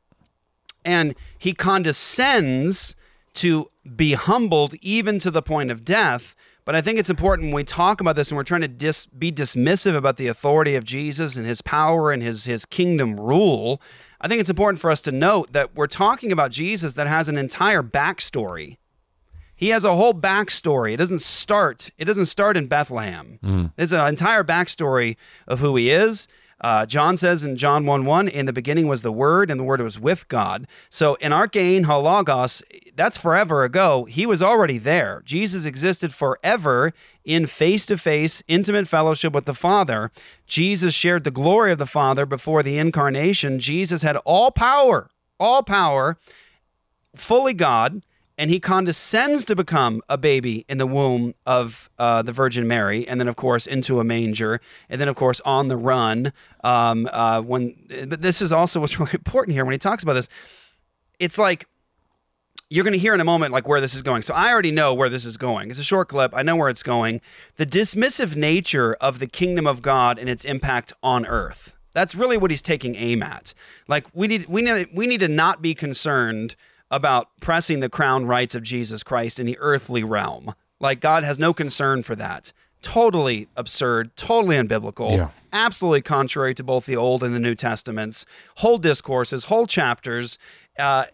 and he condescends to be humbled even to the point of death. But I think it's important when we talk about this and we're trying to dis- be dismissive about the authority of Jesus and his power and his, his kingdom rule. I think it's important for us to note that we're talking about Jesus that has an entire backstory. He has a whole backstory. It doesn't start. It doesn't start in Bethlehem. Mm. There's an entire backstory of who he is. Uh, John says in John 1 1, in the beginning was the Word, and the Word was with God. So in arche en ho logos, that's forever ago. He was already there. Jesus existed forever in face to face, intimate fellowship with the Father. Jesus shared the glory of the Father before the incarnation. Jesus had all power, all power, fully God, and he condescends to become a baby in the womb of uh, the Virgin Mary, and then of course into a manger, and then of course on the run. Um, uh, when, but this is also what's really important here when he talks about this. It's like you're going to hear in a moment like where this is going. So I already know where this is going. It's a short clip. I know where it's going. The dismissive nature of the kingdom of God and its impact on earth. That's really what he's taking aim at. Like we need we need we need to not be concerned about pressing the crown rights of Jesus Christ in the earthly realm. Like God has no concern for that. Totally absurd, totally unbiblical, Yeah. absolutely contrary to both the Old and the New Testaments. Whole discourses, whole chapters, uh,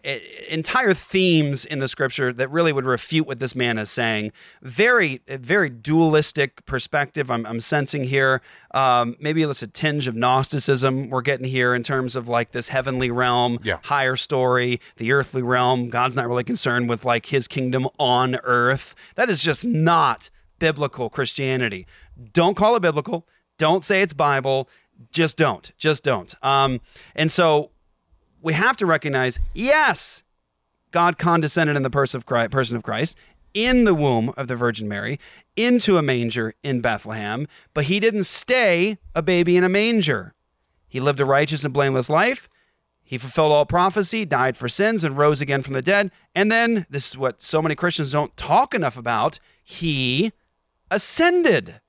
entire themes in the Scripture that really would refute what this man is saying. Very, very dualistic perspective. I'm, I'm sensing here. Um, maybe it's a tinge of Gnosticism we're getting here in terms of like this heavenly realm, Yeah. higher story, the earthly realm. God's not really concerned with like His kingdom on earth. That is just not biblical Christianity. Don't call it biblical. Don't say it's Bible. Just don't. Just don't. Um, and so we have to recognize yes, God condescended in the person of Christ, in the womb of the Virgin Mary into a manger in Bethlehem, but he didn't stay a baby in a manger. He lived a righteous and blameless life. He fulfilled all prophecy, died for sins, and rose again from the dead. And then, this is what so many Christians don't talk enough about, he ascended.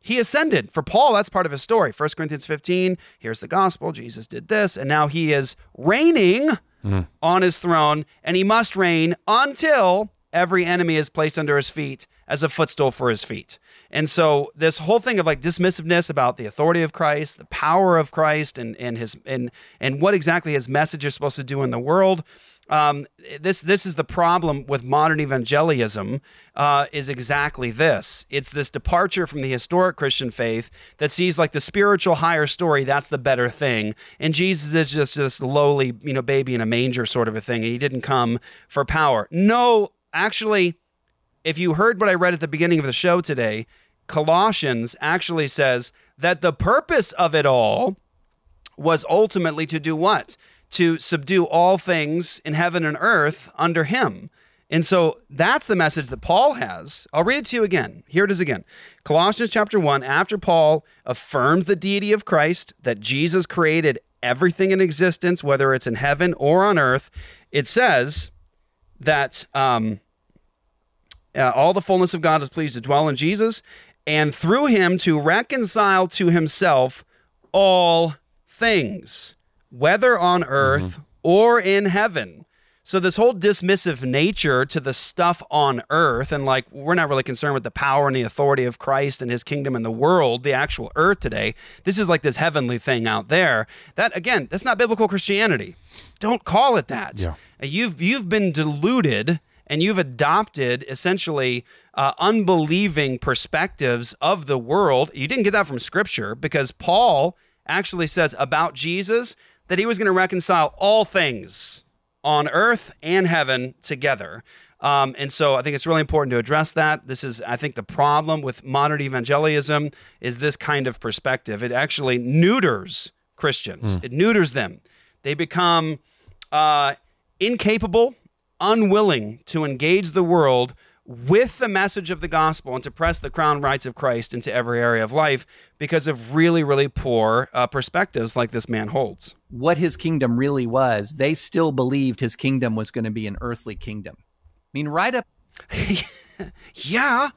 He ascended. For Paul, that's part of his story. 1 Corinthians 15, here's the gospel. Jesus did this, and now he is reigning hmm. on his throne, and he must reign until every enemy is placed under his feet as a footstool for his feet. And so this whole thing of like dismissiveness about the authority of Christ, the power of Christ, and and his and and what exactly his message is supposed to do in the world. Um, this this is the problem with modern evangelism. Uh, is exactly this. It's this departure from the historic Christian faith that sees like the spiritual higher story. That's the better thing, and Jesus is just this lowly, you know, baby in a manger sort of a thing. He didn't come for power. No, actually, if you heard what I read at the beginning of the show today, Colossians actually says that the purpose of it all was ultimately to do what? To subdue all things in heaven and earth under him. And so that's the message that Paul has. I'll read it to you again. Here it is again. Colossians chapter 1, after Paul affirms the deity of Christ, that Jesus created everything in existence, whether it's in heaven or on earth, it says, that um, uh, all the fullness of God is pleased to dwell in Jesus, and through him to reconcile to himself all things, whether on earth or in heaven. So, this whole dismissive nature to the stuff on earth, and like we're not really concerned with the power and the authority of Christ and his kingdom in the world, the actual earth today. This is like this heavenly thing out there. That, again, that's not biblical Christianity. Don't call it that. Yeah. You've, you've been deluded and you've adopted essentially uh, unbelieving perspectives of the world. You didn't get that from scripture because Paul actually says about Jesus that he was going to reconcile all things on earth and heaven together. Um, and so I think it's really important to address that. This is, I think, the problem with modern evangelism is this kind of perspective. It actually neuters Christians. It neuters them. They become uh, incapable, unwilling to engage the world with the message of the gospel and to press the crown rights of Christ into every area of life because of really, really poor uh, perspectives like this man holds. What his kingdom really was, they still believed his kingdom was going to be an earthly kingdom. I mean, right up Yeah,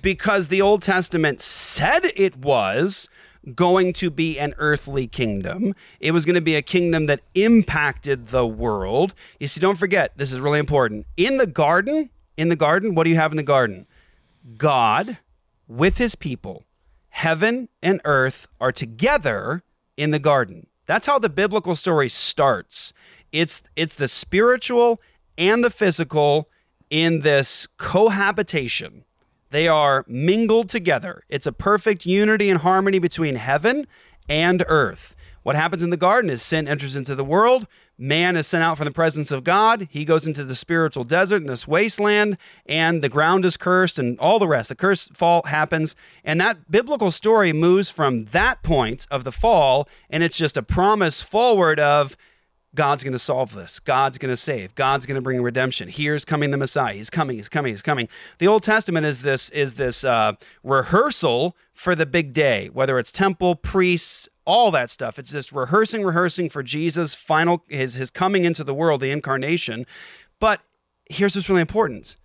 because the Old Testament said it was going to be an earthly kingdom. It was going to be a kingdom that impacted the world. You see, don't forget, this is really important. In the garden, in the garden, what do you have in the garden? God with his people. Heaven and earth are together in the garden. That's how the biblical story starts. It's it's the spiritual and the physical in this cohabitation. They are mingled together. It's a perfect unity and harmony between heaven and earth. What happens in the garden is sin enters into the world. Man is sent out from the presence of God. He goes into the spiritual desert in this wasteland, and the ground is cursed, and all the rest. The curse fall happens. And that biblical story moves from that point of the fall, and it's just a promise forward of God's going to solve this. God's going to save. God's going to bring redemption. Here's coming the Messiah. He's coming. He's coming. He's coming. The Old Testament is this is this uh, rehearsal for the big day. Whether it's temple, priests, all that stuff. It's just rehearsing, rehearsing for Jesus' final his his coming into the world, the incarnation. But here's what's really important.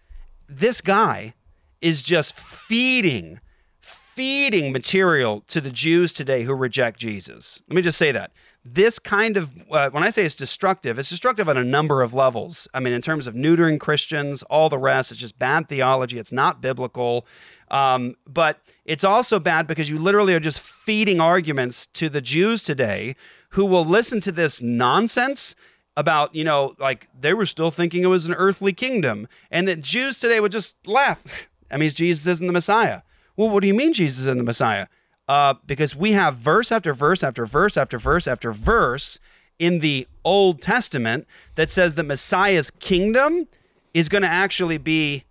This guy is just feeding feeding material to the Jews today who reject Jesus. Let me just say that. This kind of, uh, when I say it's destructive, it's destructive on a number of levels. I mean, in terms of neutering Christians, all the rest, it's just bad theology. It's not biblical. Um, but it's also bad because you literally are just feeding arguments to the Jews today who will listen to this nonsense about, you know, like they were still thinking it was an earthly kingdom. And that Jews today would just laugh. I mean, Jesus isn't the Messiah. Well, what do you mean Jesus isn't the Messiah? Uh, because we have verse after verse after verse after verse after verse in the Old Testament that says the Messiah's kingdom is going to actually be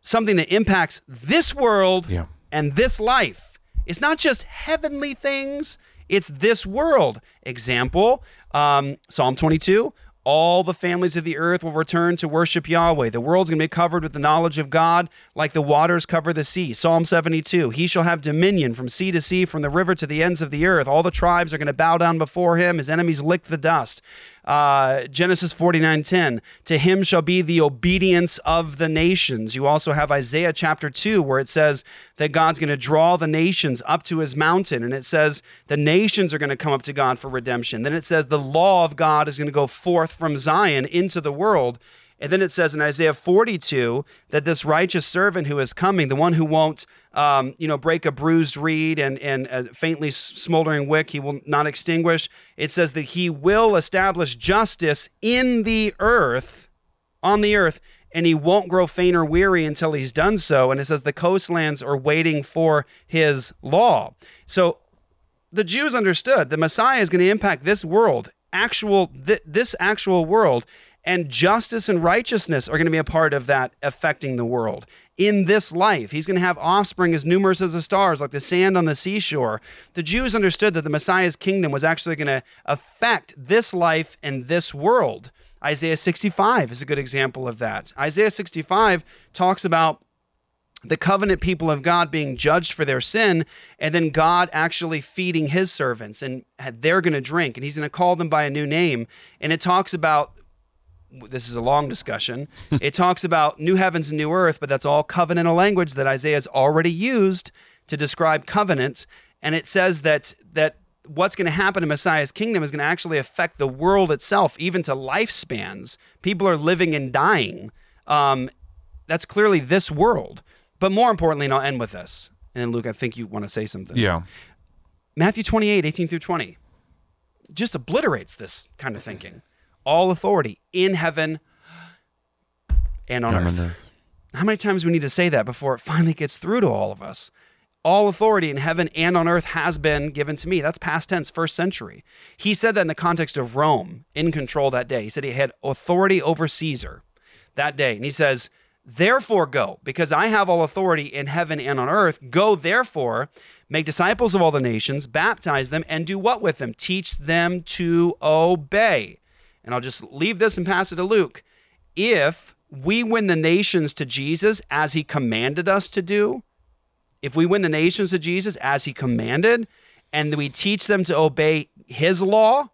something that impacts this world Yeah. and this life. It's not just heavenly things, it's this world. Example um, Psalm 22 All the families of the earth will return to worship Yahweh. The world's going to be covered with the knowledge of God like the waters cover the sea. Psalm 72 He shall have dominion from sea to sea, from the river to the ends of the earth. All the tribes are going to bow down before him. His enemies lick the dust. Uh, Genesis 49:10 To him shall be the obedience of the nations. You also have Isaiah chapter 2 where it says that God's going to draw the nations up to his mountain and it says the nations are going to come up to God for redemption. Then it says the law of God is going to go forth from Zion into the world. And then it says in Isaiah 42 that this righteous servant who is coming, the one who won't, um, you know, break a bruised reed and, and a faintly smoldering wick, he will not extinguish. It says that he will establish justice in the earth, on the earth, and he won't grow faint or weary until he's done so. And it says the coastlands are waiting for his law. So the Jews understood the Messiah is going to impact this world, actual th- this actual world, and justice and righteousness are going to be a part of that affecting the world in this life. He's going to have offspring as numerous as the stars, like the sand on the seashore. The Jews understood that the Messiah's kingdom was actually going to affect this life and this world. Isaiah 65 is a good example of that. Isaiah 65 talks about the covenant people of God being judged for their sin, and then God actually feeding his servants, and they're going to drink, and he's going to call them by a new name. And it talks about this is a long discussion. it talks about new heavens and new earth, but that's all covenantal language that Isaiah's already used to describe covenant. And it says that that what's going to happen in Messiah's kingdom is going to actually affect the world itself, even to lifespans. People are living and dying. Um, that's clearly this world. But more importantly, and I'll end with this. And Luke, I think you want to say something. Yeah. Matthew 28, 18 through 20 just obliterates this kind of thinking. All authority in heaven and on earth. on earth. How many times we need to say that before it finally gets through to all of us? All authority in heaven and on earth has been given to me. That's past tense, first century. He said that in the context of Rome in control that day. He said he had authority over Caesar that day. And he says, Therefore go, because I have all authority in heaven and on earth. Go therefore, make disciples of all the nations, baptize them, and do what with them? Teach them to obey. And I'll just leave this and pass it to Luke. If we win the nations to Jesus as he commanded us to do, if we win the nations to Jesus as he commanded, and we teach them to obey his law,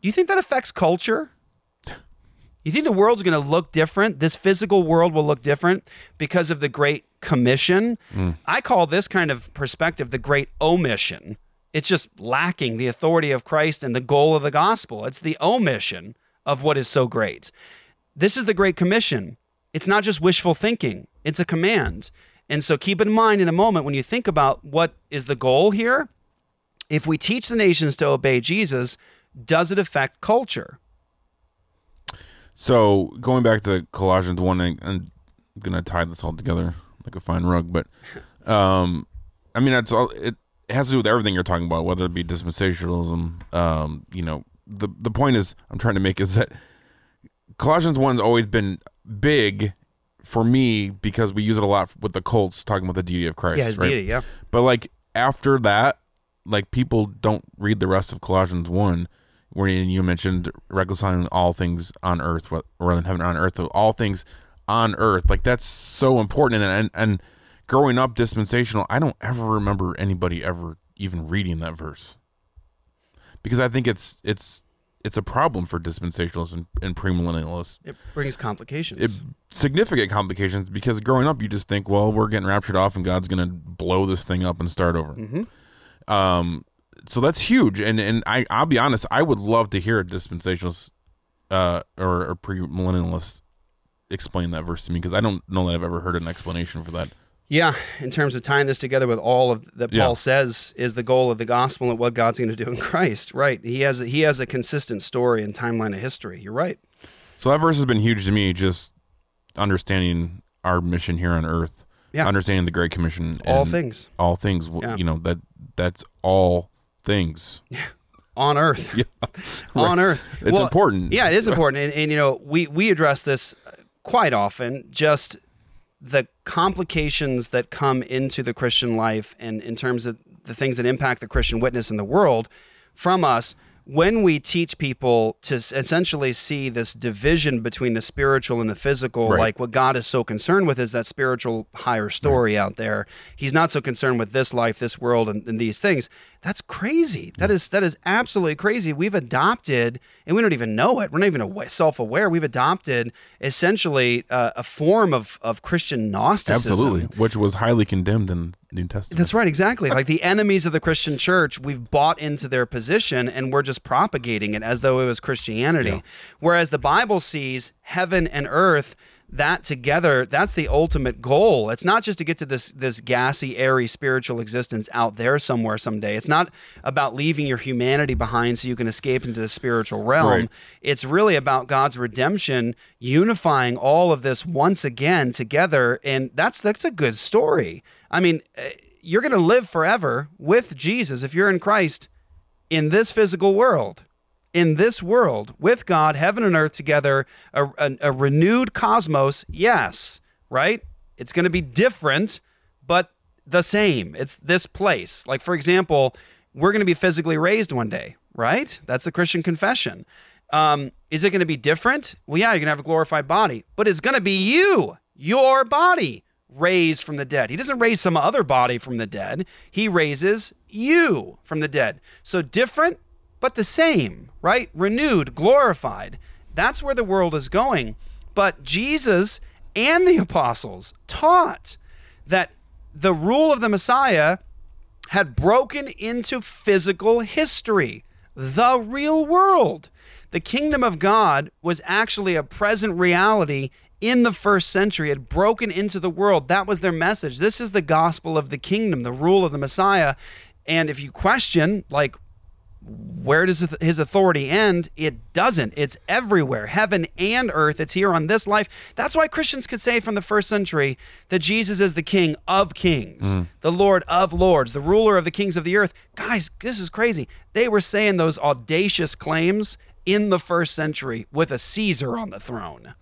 do you think that affects culture? You think the world's going to look different? This physical world will look different because of the Great Commission? Hmm. I call this kind of perspective the Great Omission. It's just lacking the authority of Christ and the goal of the gospel. It's the omission of what is so great. This is the Great Commission. It's not just wishful thinking, it's a command. And so keep in mind in a moment when you think about what is the goal here, if we teach the nations to obey Jesus, does it affect culture? So going back to Colossians one, and I'm gonna tie this all together like a fine rug, but um, I mean that's all. It has to do with everything you're talking about, whether it be dispensationalism. Um, you know, the the point is I'm trying to make is that Colossians one's always been big for me because we use it a lot with the cults talking about the deity of Christ. Yeah, his right? deity, yeah. But like after that, like people don't read the rest of Colossians one, where you mentioned reconciling all things on earth, what- rather than heaven on earth, all things on earth. Like that's so important. And and, and growing up dispensational, I don't ever remember anybody ever even reading that verse because I think it's it's it's a problem for dispensationalists and, and premillennialists. It brings complications. It, significant complications because growing up, you just think, well, we're getting raptured off, and God's going to blow this thing up and start over. Um, so that's huge, and and I I'll be honest, I would love to hear a dispensationalist uh, or a premillennialist explain that verse to me because I don't know that I've ever heard an explanation for that. Yeah, in terms of tying this together with all of that Yeah. Paul says is the goal of the gospel and what God's going to do in Christ. Right? He has a, he has a consistent story and timeline of history. You're right. So that verse has been huge to me, just understanding our mission here on earth, Yeah. understanding the Great Commission, All things. all things. Yeah. You know that that's all things. on earth. Yeah, on Right. earth. It's important. Yeah, it is important. And, and you know, we we address this quite often. Just the complications that come into the Christian life, and in terms of the things that impact the Christian witness in the world, from us. When we teach people to essentially see this division between the spiritual and the physical, Right. like what God is so concerned with is that spiritual higher story out there. He's not so concerned with this life, this world, and, and these things. That's crazy. That is that is absolutely crazy. We've adopted, and we don't even know it. We're not even self-aware. We've adopted essentially uh, a form of of Christian Gnosticism. absolutely, which was highly condemned in the New Testament. That's right, exactly. Like the enemies of the Christian church, we've bought into their position and we're just propagating it as though it was Christianity. Whereas the Bible sees heaven and earth that together that's the ultimate goal it's not just to get to this this gassy airy spiritual existence out there somewhere someday it's not about leaving your humanity behind so you can escape into the spiritual realm Right. it's really about God's redemption unifying all of this once again together and that's that's a good story i mean eh, you're going to live forever with Jesus if you're in Christ in this physical world in this world with God heaven and earth together a, a, a renewed cosmos. Yes right? It's going to be different but the same. It's this place. Like for example we're going to be physically raised one day right? That's the Christian confession. Um, is it going to be different? Well, yeah, you're going to have a glorified body, but it's going to be you, your body, raised from the dead. He doesn't raise some other body from the dead, he raises you from the dead. So different, but the same, right? Renewed, glorified. That's where the world is going. But Jesus and the apostles taught that the rule of the Messiah had broken into physical history, the real world. The kingdom of God was actually a present reality in the first century, had broken into the world. That was their message. This is the gospel of the kingdom, the rule of the Messiah. And if you question, like, where does his authority end? It doesn't. It's everywhere, heaven and earth. It's here on this life. That's why Christians could say from the first century that Jesus is the King of kings, mm. the Lord of lords, the ruler of the kings of the earth. Guys, this is crazy. They were saying those audacious claims in the first century with a Caesar on the throne.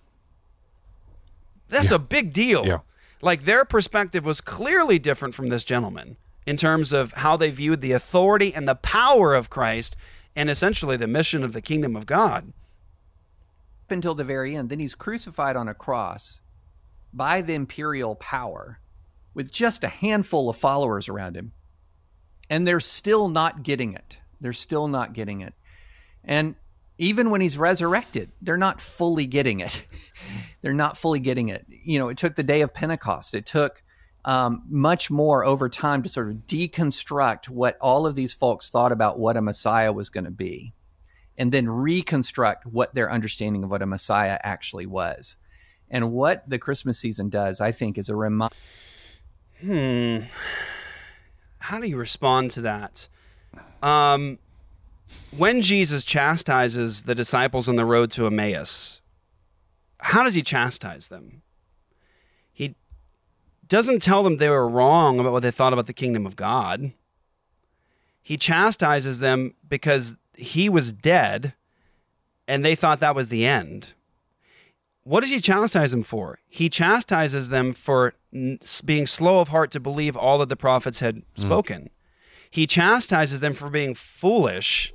That's a big deal. Yeah. Like their perspective was clearly different from this gentleman in terms of how they viewed the authority and the power of Christ and essentially the mission of the kingdom of God. up until the very end. Then he's crucified on a cross by the imperial power with just a handful of followers around him. And they're still not getting it. They're still not getting it. And even when he's resurrected, they're not fully getting it. they're not fully getting it. You know, it took the day of Pentecost. It took um, much more over time to sort of deconstruct what all of these folks thought about what a Messiah was going to be and then reconstruct what their understanding of what a Messiah actually was. And what the Christmas season does, I think, is a reminder. Hmm. How do you respond to that? Um, when Jesus chastises the disciples on the road to Emmaus, how does he chastise them? He doesn't tell them they were wrong about what they thought about the kingdom of God. He chastises them because he was dead and they thought that was the end. What does he chastise them for? He chastises them for being slow of heart to believe all that the prophets had hmm. spoken. He chastises them for being foolish,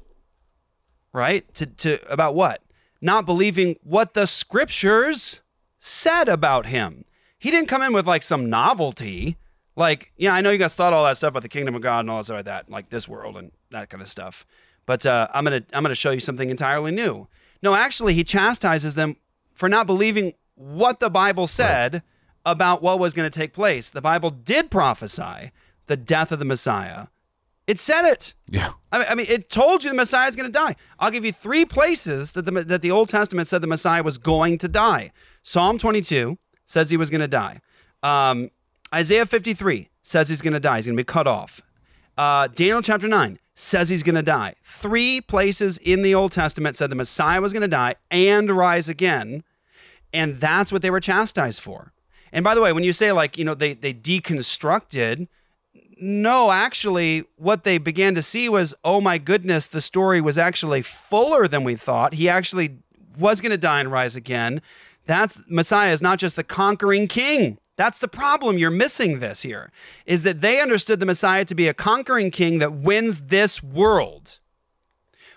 right? To, to about what? Not believing what the scriptures said about him. He didn't come in with like some novelty. Like, yeah, I know you guys thought all that stuff about the kingdom of God and all that stuff like that, like this world and that kind of stuff. But uh, I'm gonna I'm gonna show you something entirely new. No, actually, he chastises them for not believing what the Bible said about what was going to take place. The Bible did prophesy the death of the Messiah. It said it. Yeah. I mean, I mean, it told you the Messiah is going to die. I'll give you three places that the that the Old Testament said the Messiah was going to die. Psalm 22 says he was going to die. Um, Isaiah 53 says he's going to die. He's going to be cut off. Uh, Daniel chapter 9 says he's going to die. Three places in the Old Testament said the Messiah was going to die and rise again. And that's what they were chastised for. And by the way, when you say like, you know, they, they deconstructed, no, actually, what they began to see was, oh my goodness, the story was actually fuller than we thought. He actually was going to die and rise again. That's Messiah is not just the conquering king. That's the problem. You're missing this here is that they understood the Messiah to be a conquering king that wins this world.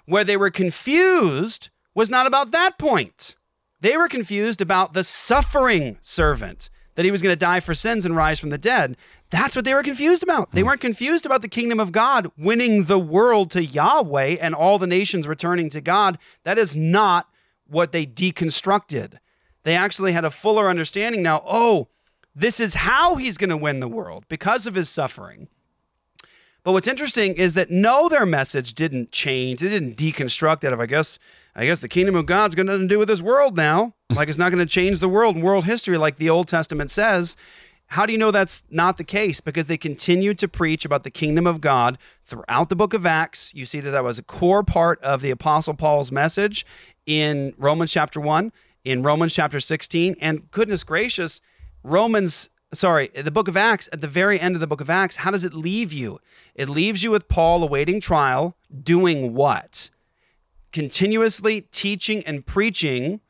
Where they were confused was not about that point. They were confused about the suffering servant, that he was going to die for sins and rise from the dead. That's what they were confused about. They hmm. weren't confused about the kingdom of God winning the world to Yahweh and all the nations returning to God. That is not what they deconstructed. They actually had a fuller understanding now. Oh, this is how he's going to win the world because of his suffering. But what's interesting is that no, their message didn't change. They didn't deconstruct out of, I guess, I guess the kingdom of God's got nothing to do with this world now. Like it's not going to change the world and world history like the Old Testament says. How do you know that's not the case? Because they continued to preach about the kingdom of God throughout the book of Acts. You see that that was a core part of the Apostle Paul's message in Romans chapter 1, in Romans chapter 16. And goodness gracious, Romans, sorry, the book of Acts, at the very end of the book of Acts, how does it leave you? It leaves you with Paul awaiting trial, doing what? Continuously teaching and preaching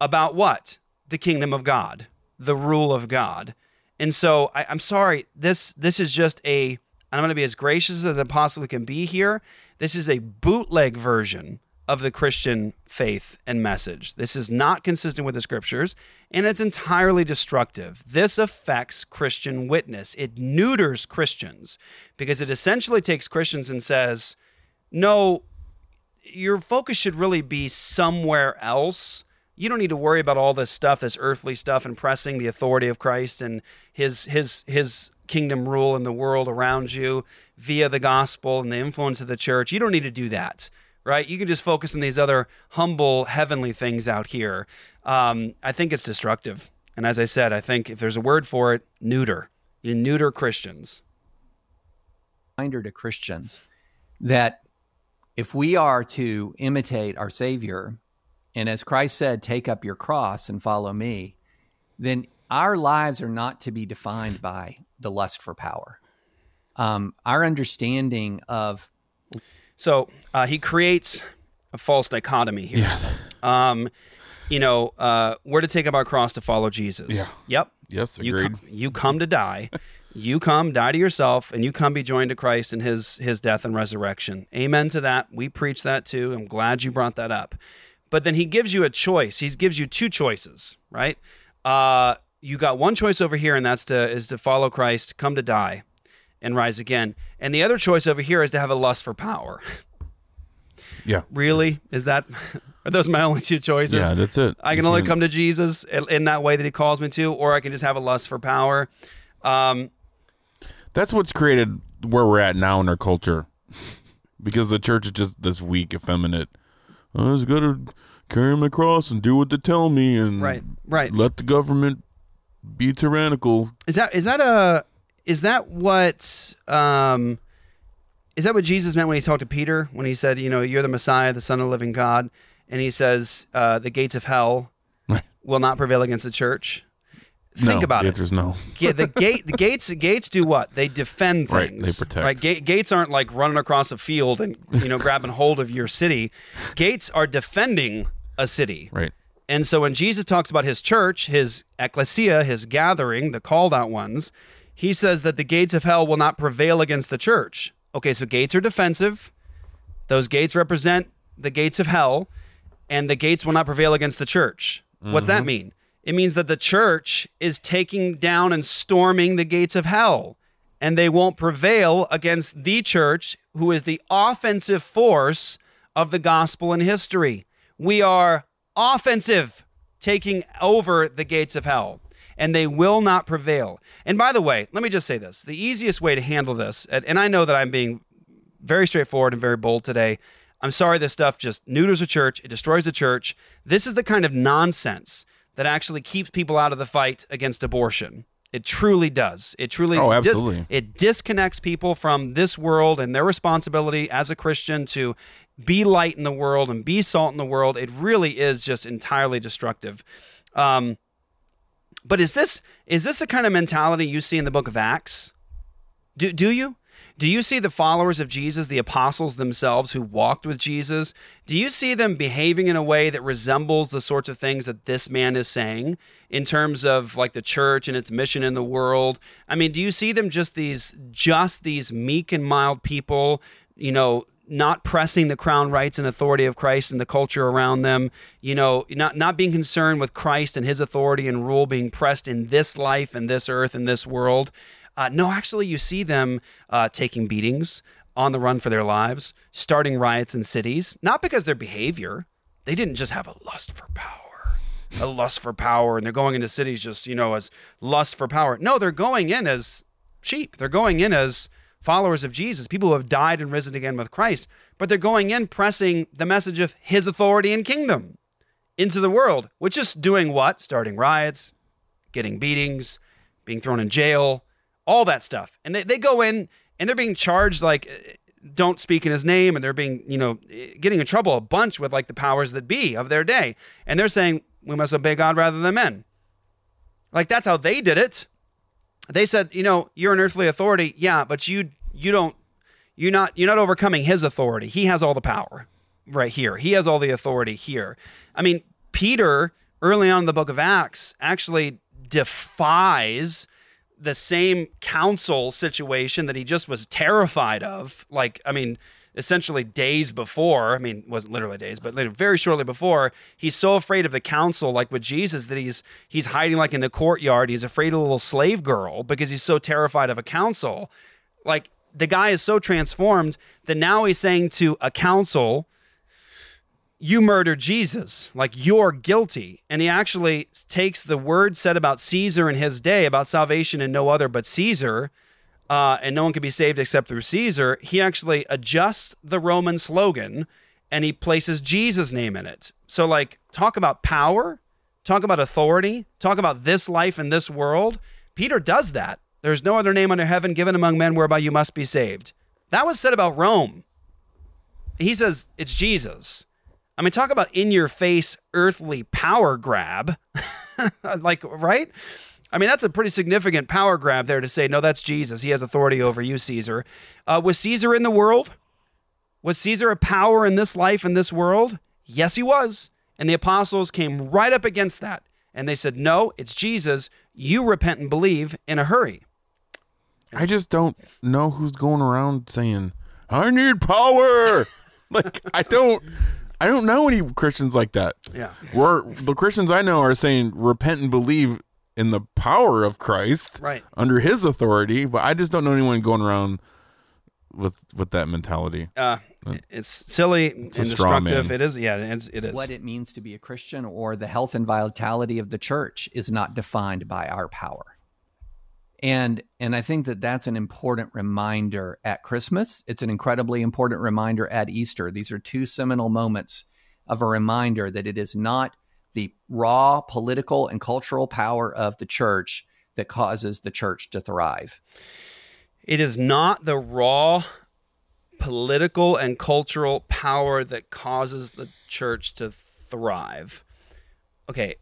about what? The kingdom of God, the rule of God. And so I, I'm sorry, this this is just a I'm going to be as gracious as I possibly can be here. This is a bootleg version of the Christian faith and message. This is not consistent with the scriptures, and it's entirely destructive. This affects Christian witness. It neuters Christians because it essentially takes Christians and says, no, your focus should really be somewhere else. You don't need to worry about all this stuff, this earthly stuff, and pressing the authority of Christ and his his his kingdom rule in the world around you via the gospel and the influence of the church. You don't need to do that, right? You can just focus on these other humble heavenly things out here. Um, I think it's destructive, and as I said, I think if there's a word for it, neuter. You neuter Christians. reminder to Christians that if we are to imitate our Savior, and as Christ said, take up your cross and follow me, then our lives are not to be defined by the lust for power. Um, our understanding of So uh, he creates a false dichotomy here. Um, you know, uh, we're to take up our cross to follow Jesus. Yeah. Yep. Yes, You agreed. come, you come to die. You come, die to yourself, and you come be joined to Christ in his his death and resurrection. Amen to that. We preach that too. I'm glad you brought that up. But then he gives you a choice. He gives you two choices, right? Uh, you got one choice over here, and that's to is to follow Christ, come to die, and rise again. And the other choice over here is to have a lust for power. Yeah. Really? Is that are those my only two choices? Yeah, that's it. I can only come to Jesus in in that way that he calls me to, or I can just have a lust for power. Um, That's what's created where we're at now in our culture. because the church is just this weak, effeminate. I just got to carry my cross and do what they tell me and Right, right. let the government be tyrannical. is that is that a is that what um, is that what Jesus meant when he talked to Peter when he said, you know, you're the Messiah, the Son of the Living God, and he says uh, the gates of hell Right. will not prevail against the church. Think no, about the it. answer's no. Yeah, the gate, the gates, gates do what? They defend Right, things. they protect. Right, Ga- gates aren't like running across a field and you know grabbing hold of your city. Gates are defending a city. Right. And so when Jesus talks about his church, his ecclesia, his gathering, the called out ones, he says that the gates of hell will not prevail against the church. Okay, so gates are defensive. Those gates represent the gates of hell, and the gates will not prevail against the church. What's that mm-hmm. mean? It means that the church is taking down and storming the gates of hell, and they won't prevail against the church, who is the offensive force of the gospel in history. We are offensive, taking over the gates of hell, and they will not prevail. And by the way, let me just say this the easiest way to handle this, and, I know that I'm being very straightforward and very bold today. I'm sorry this stuff just neuters a church, it destroys the church. This is the kind of nonsense that actually keeps people out of the fight against abortion. It truly does. It truly Oh, dis- absolutely. it disconnects people from this world and their responsibility as a Christian to be light in the world and be salt in the world. It really is just entirely destructive. Um, but is this is this the kind of mentality you see in the book of Acts? Do do you? Do you see the followers of Jesus, the apostles themselves who walked with Jesus? Do you see them behaving in a way that resembles the sorts of things that this man is saying in terms of like the church and its mission in the world? I mean, do you see them just these just these meek and mild people, you know, not pressing the crown rights and authority of Christ and the culture around them, you know, not not being concerned with Christ and his authority and rule being pressed in this life and this earth and this world? Uh, no, actually, you see them uh, taking beatings, on the run for their lives, starting riots in cities, not because their behavior. They didn't just have a lust for power, a lust for power, and they're going into cities just, you know, as lust for power. No, they're going in as sheep. They're going in as followers of Jesus, people who have died and risen again with Christ, but they're going in pressing the message of his authority and kingdom into the world, which is doing what? Starting riots, getting beatings, being thrown in jail, all that stuff. And they, they go in and they're being charged like uh, don't speak in his name and they're being, you know, getting in trouble a bunch with like the powers that be of their day. And they're saying we must obey God rather than men. Like that's how they did it. They said, you know, you're an earthly authority. Yeah, but you you don't you're not you're not overcoming his authority. He has all the power right here. He has all the authority here. I mean, Peter early on in the book of Acts actually defies the same council situation that he just was terrified of. Like, I mean, essentially days before, I mean, wasn't literally days, but very shortly before, he's so afraid of the council, like with Jesus, that he's he's hiding like in the courtyard. He's afraid of a little slave girl because he's so terrified of a council. Like the guy is so transformed that now he's saying to a council, you murdered Jesus, like you're guilty. And he actually takes the word said about Caesar in his day, about salvation and no other but Caesar, uh, and no one can be saved except through Caesar. He actually adjusts the Roman slogan and he places Jesus' name in it. So, like, talk about power, talk about authority, talk about this life and this world. Peter does that. There's no other name under heaven given among men whereby you must be saved. That was said about Rome. He says it's Jesus. I mean, talk about in your face earthly power grab. like, right? I mean, that's a pretty significant power grab there to say, no, that's Jesus. He has authority over you, Caesar. Uh, was Caesar in the world? Was Caesar a power in this life, in this world? Yes, he was. And the apostles came right up against that. And they said, no, it's Jesus. You repent and believe in a hurry. I just don't know who's going around saying, I need power. like, I don't. I don't know any Christians like that. Yeah. Where the Christians I know are saying repent and believe in the power of Christ Right. under his authority, but I just don't know anyone going around with with that mentality. Uh, it's silly and destructive. It is. Yeah, it's, it is. What it means to be a Christian or the health and vitality of the church is not defined by our power. And and I think that that's an important reminder at Christmas. It's an incredibly important reminder at Easter. These are two seminal moments of a reminder that it is not the raw political and cultural power of the church that causes the church to thrive. It is not the raw political and cultural power that causes the church to thrive. Okay,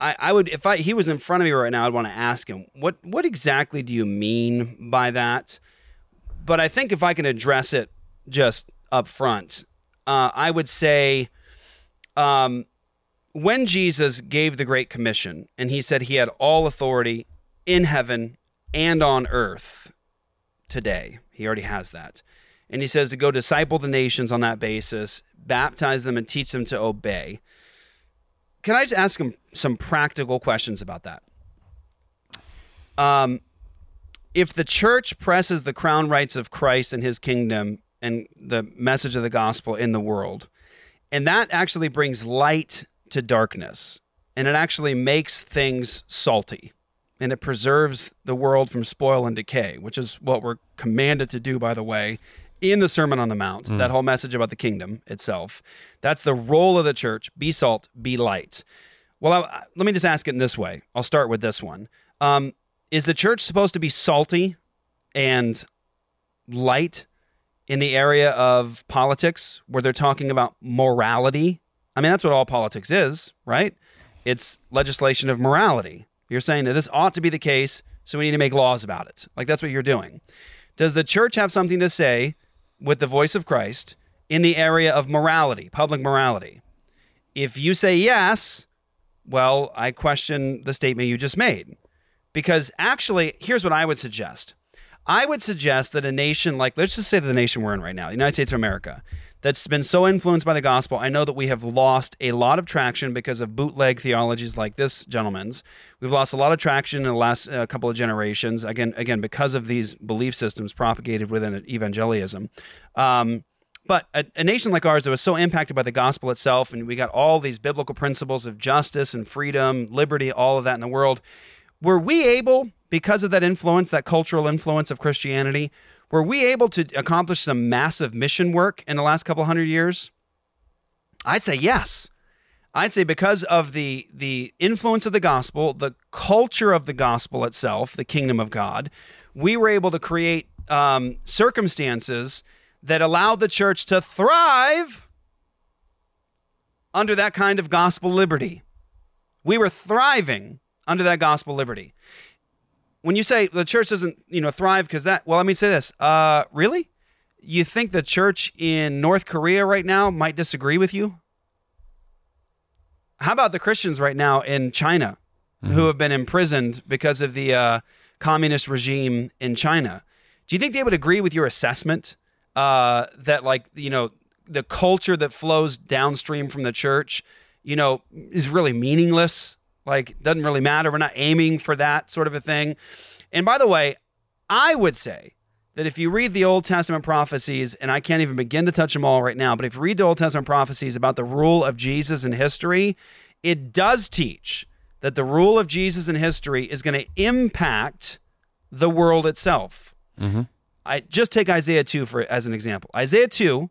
I, I would if I he was in front of me right now, I'd want to ask him what what exactly do you mean by that? But I think if I can address it just up front, uh, I would say, um, when Jesus gave the Great Commission and he said he had all authority in heaven and on earth today, he already has that. And he says to go disciple the nations on that basis, baptize them and teach them to obey. Can I just ask him some practical questions about that? Um, if the church presses the crown rights of Christ and his kingdom and the message of the gospel in the world, and that actually brings light to darkness, and it actually makes things salty, and it preserves the world from spoil and decay, which is what we're commanded to do, by the way, in the Sermon on the Mount, that whole message about the kingdom itself. That's the role of the church be salt, be light. Well, I, let me just ask it in this way. I'll start with this one. Um, is the church supposed to be salty and light in the area of politics where they're talking about morality? I mean, that's what all politics is, right? It's legislation of morality. You're saying that this ought to be the case, so we need to make laws about it. Like, that's what you're doing. Does the church have something to say with the voice of Christ in the area of morality, public morality? If you say yes, well, I question the statement you just made. Because actually, here's what I would suggest. I would suggest that a nation like, let's just say the nation we're in right now, the United States of America, that's been so influenced by the gospel, I know that we have lost a lot of traction because of bootleg theologies like this gentleman's. We've lost a lot of traction in the last uh, couple of generations, again, again because of these belief systems propagated within evangelism. Um, but a, a nation like ours that was so impacted by the gospel itself, and we got all these biblical principles of justice and freedom, liberty, all of that in the world, were we able, because of that influence, that cultural influence of Christianity, were we able to accomplish some massive mission work in the last couple hundred years? I'd say yes. I'd say because of the the influence of the gospel, the culture of the gospel itself, the kingdom of God, we were able to create um, circumstances that allowed the church to thrive under that kind of gospel liberty. We were thriving under that gospel liberty. When you say the church doesn't, you know, thrive because that, well, let me say this. Uh, really? You think the church in North Korea right now might disagree with you? How about the Christians right now in China who have been imprisoned because of the uh, communist regime in China? Do you think they would agree with your assessment uh, that, like, you know, the culture that flows downstream from the church, you know, is really meaningless? Like, doesn't really matter. We're not aiming for that sort of a thing. And by the way, I would say that if you read the Old Testament prophecies, and I can't even begin to touch them all right now, but if you read the Old Testament prophecies about the rule of Jesus in history, it does teach that the rule of Jesus in history is going to impact the world itself. I just take Isaiah 2 for as an example. Isaiah 2,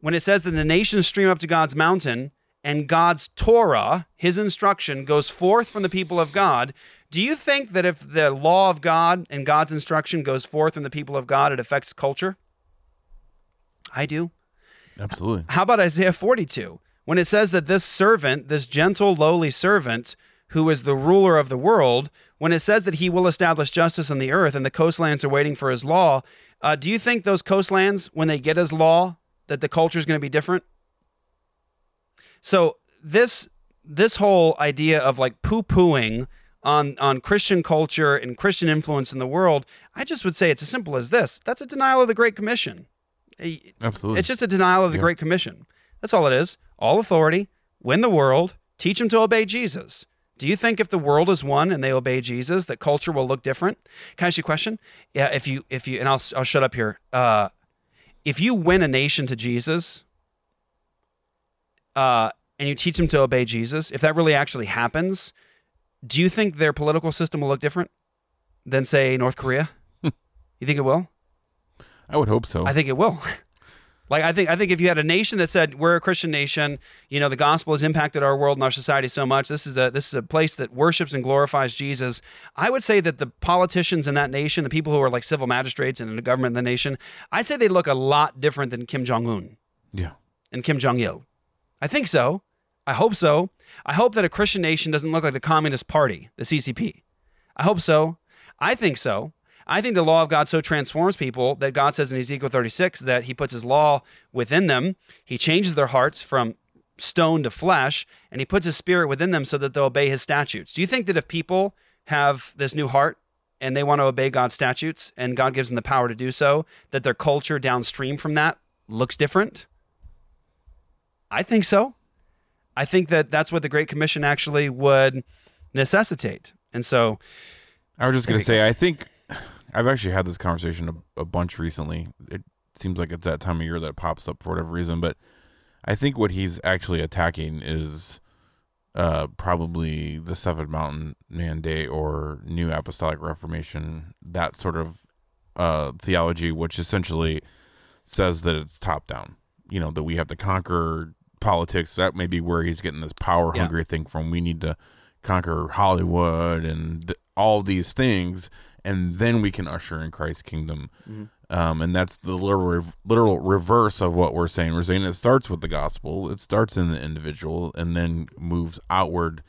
when it says that the nations stream up to God's mountain and God's Torah, his instruction, goes forth from the people of God, do you think that if the law of God and God's instruction goes forth from the people of God, it affects culture? I do. Absolutely. How about Isaiah 42? When it says that this servant, this gentle, lowly servant, who is the ruler of the world, when it says that he will establish justice on the earth and the coastlands are waiting for his law, uh, do you think those coastlands, when they get his law, that the culture is going to be different? So this this whole idea of like poo pooing on on Christian culture and Christian influence in the world, I just would say it's as simple as this. That's a denial of the Great Commission. Eh, Absolutely. It's just a denial of the Great Commission. That's all it is. All authority, win the world, teach them to obey Jesus. Do you think if the world is won and they obey Jesus, that culture will look different? Can I ask you a question? Yeah, if you if you and I'll I'll shut up here. Uh, if you win a nation to Jesus, uh, and you teach them to obey Jesus, if that really actually happens, do you think their political system will look different than say North Korea? you think it will? I would hope so. I think it will. Like I think I think if you had a nation that said we're a Christian nation, you know, the gospel has impacted our world and our society so much. This is a this is a place that worships and glorifies Jesus. I would say that the politicians in that nation, the people who are like civil magistrates and in the government in the nation, I'd say they look a lot different than Kim Jong Un yeah. and Kim Jong Il. I think so. I hope so. I hope that a Christian nation doesn't look like the Communist Party, the CCP. I hope so. I think so. I think the law of God so transforms people that God says in Ezekiel 36 that he puts his law within them. He changes their hearts from stone to flesh, and he puts his spirit within them so that they'll obey his statutes. Do you think that if people have this new heart and they want to obey God's statutes and God gives them the power to do so, that their culture downstream from that looks different? I think so. I think that that's what the Great Commission actually would necessitate. And so, I was just going to say, I think I've actually had this conversation a, a bunch recently. It seems like it's that time of year that pops up for whatever reason, but I think what he's actually attacking is uh, probably the Seven Mountain Mandate or New Apostolic Reformation, that sort of uh, theology, which essentially says that it's top down. You know, that we have to conquer politics. That may be where he's getting this power Yeah. hungry thing from. We need to conquer Hollywood and th- all these things, and then we can usher in Christ's kingdom. Um, and that's the literal, literal reverse of what we're saying. We're saying it starts with the gospel, it starts in the individual, and then moves outward.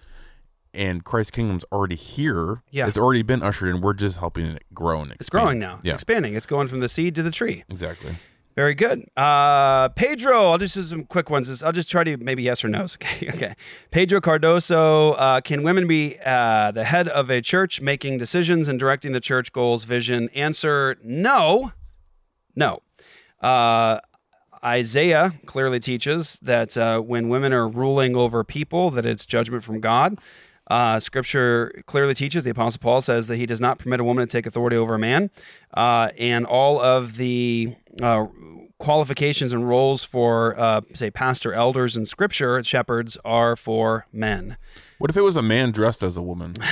And Christ's kingdom's already here. Yeah. it's already been ushered in. We're just helping it grow and expand. it's growing now. It's Yeah, expanding. It's going from the seed to the tree. exactly. Very good. Uh, Pedro, I'll just do some quick ones. I'll just try to maybe yes or no's. Okay. Okay. Pedro Cardoso, uh, can women be uh, the head of a church making decisions and directing the church goals, vision? Answer no. No. Uh, Isaiah clearly teaches that uh, when women are ruling over people, that it's judgment from God. Uh, scripture clearly teaches, the Apostle Paul says that he does not permit a woman to take authority over a man. Uh, and all of the uh, qualifications and roles for, uh, say, pastor, elders, and scripture, shepherds, are for men. What if it was a man dressed as a woman?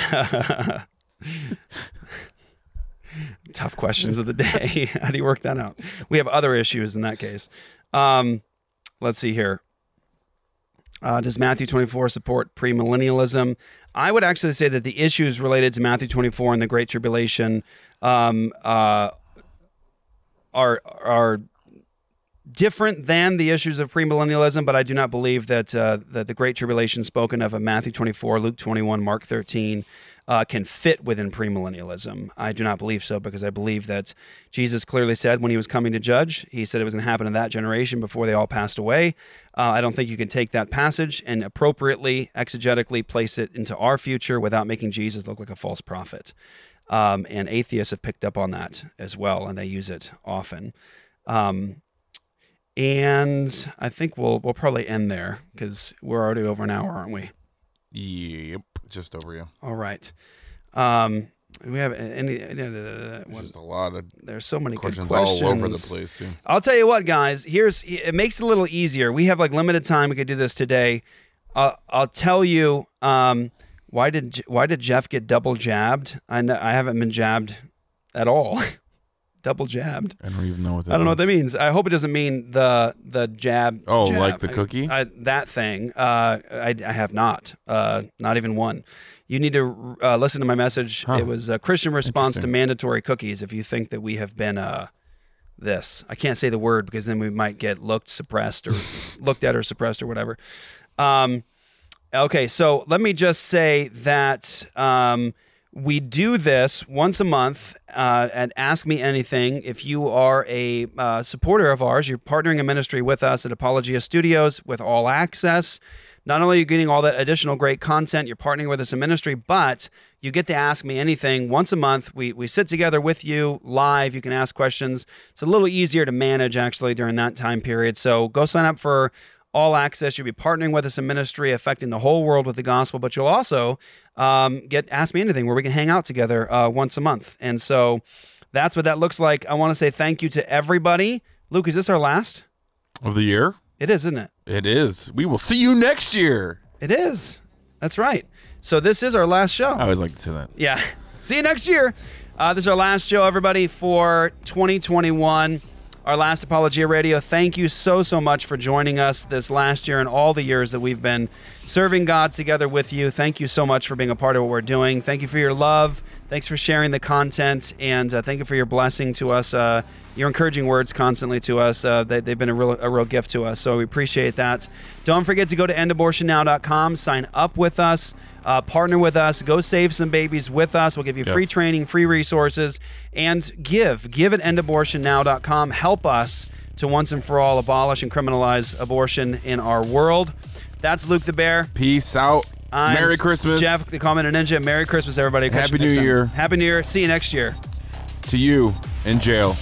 Tough questions of the day. How do you work that out? We have other issues in that case. Um, let's see here. Uh, does Matthew 24 support premillennialism? I would actually say that the issues related to Matthew 24 and the Great Tribulation um, uh, are are different than the issues of premillennialism, but I do not believe that uh, that the Great Tribulation spoken of in Matthew 24, Luke 21, Mark 13 uh, can fit within premillennialism. I do not believe so because I believe that Jesus clearly said when he was coming to judge, he said it was going to happen in that generation before they all passed away. Uh, I don't think you can take that passage and appropriately, exegetically place it into our future without making Jesus look like a false prophet. Um, and atheists have picked up on that as well, and they use it often. Um, and I think we'll we'll probably end there because we're already over an hour, aren't we? Yep, just over you. All right. Um, we have any? uh, what- Just a lot of There's so many questions, good questions all over the place too. I'll tell you what, guys. Here's it makes it a little easier. We have like limited time. We could do this today. I'll, I'll tell you. Um, why did why did Jeff get double jabbed? I know, I haven't been jabbed at all. double jabbed. I don't even know what that I don't know what that means. I hope it doesn't mean the the jab. Oh, jab. like the cookie? I, that thing. Uh, I, I have not. Uh, not even one. You need to uh, listen to my message. Huh. It was a Christian response to mandatory cookies. If you think that we have been uh, this, I can't say the word because then we might get looked suppressed or looked at or suppressed or whatever. Um, Okay, so let me just say that um, we do this once a month uh, at Ask Me Anything. If you are a uh, supporter of ours, you're partnering a ministry with us at Apologia Studios with all access. Not only are you getting all that additional great content, you're partnering with us in ministry, but you get to ask me anything once a month. We, we sit together with you live. You can ask questions. It's a little easier to manage actually during that time period. So go sign up for all access. You'll be partnering with us in ministry, affecting the whole world with the gospel, but you'll also um, get Ask Me Anything where we can hang out together uh, once a month. And so that's what that looks like. I want to say thank you to everybody. Luke, is this our last? Of the year? It is, isn't it? It is. We will see you next year. It is. That's right. So this is our last show. I always like to say that. Yeah. See you next year. Uh, this is our last show, everybody, for 2021. Our last Apologia Radio. Thank you so, so much for joining us this last year and all the years that we've been serving God together with you. Thank you so much for being a part of what we're doing. Thank you for your love. Thanks for sharing the content. And uh, thank you for your blessing to us, uh, your encouraging words constantly to us. Uh, they, they've been a real, a real gift to us. So we appreciate that. Don't forget to go to endabortionnow.com, sign up with us. Uh, partner with us. Go save some babies with us. We'll give you free training, free resources, and give. Give at endabortionnow.com. Help us to once and for all abolish and criminalize abortion in our world. That's Luke the Bear. Peace out. I'm Merry Christmas. Jeff, the Comment Ninja. Merry Christmas, everybody. Catch Happy you next New time. Year. Happy New Year. See you next year. To you in jail.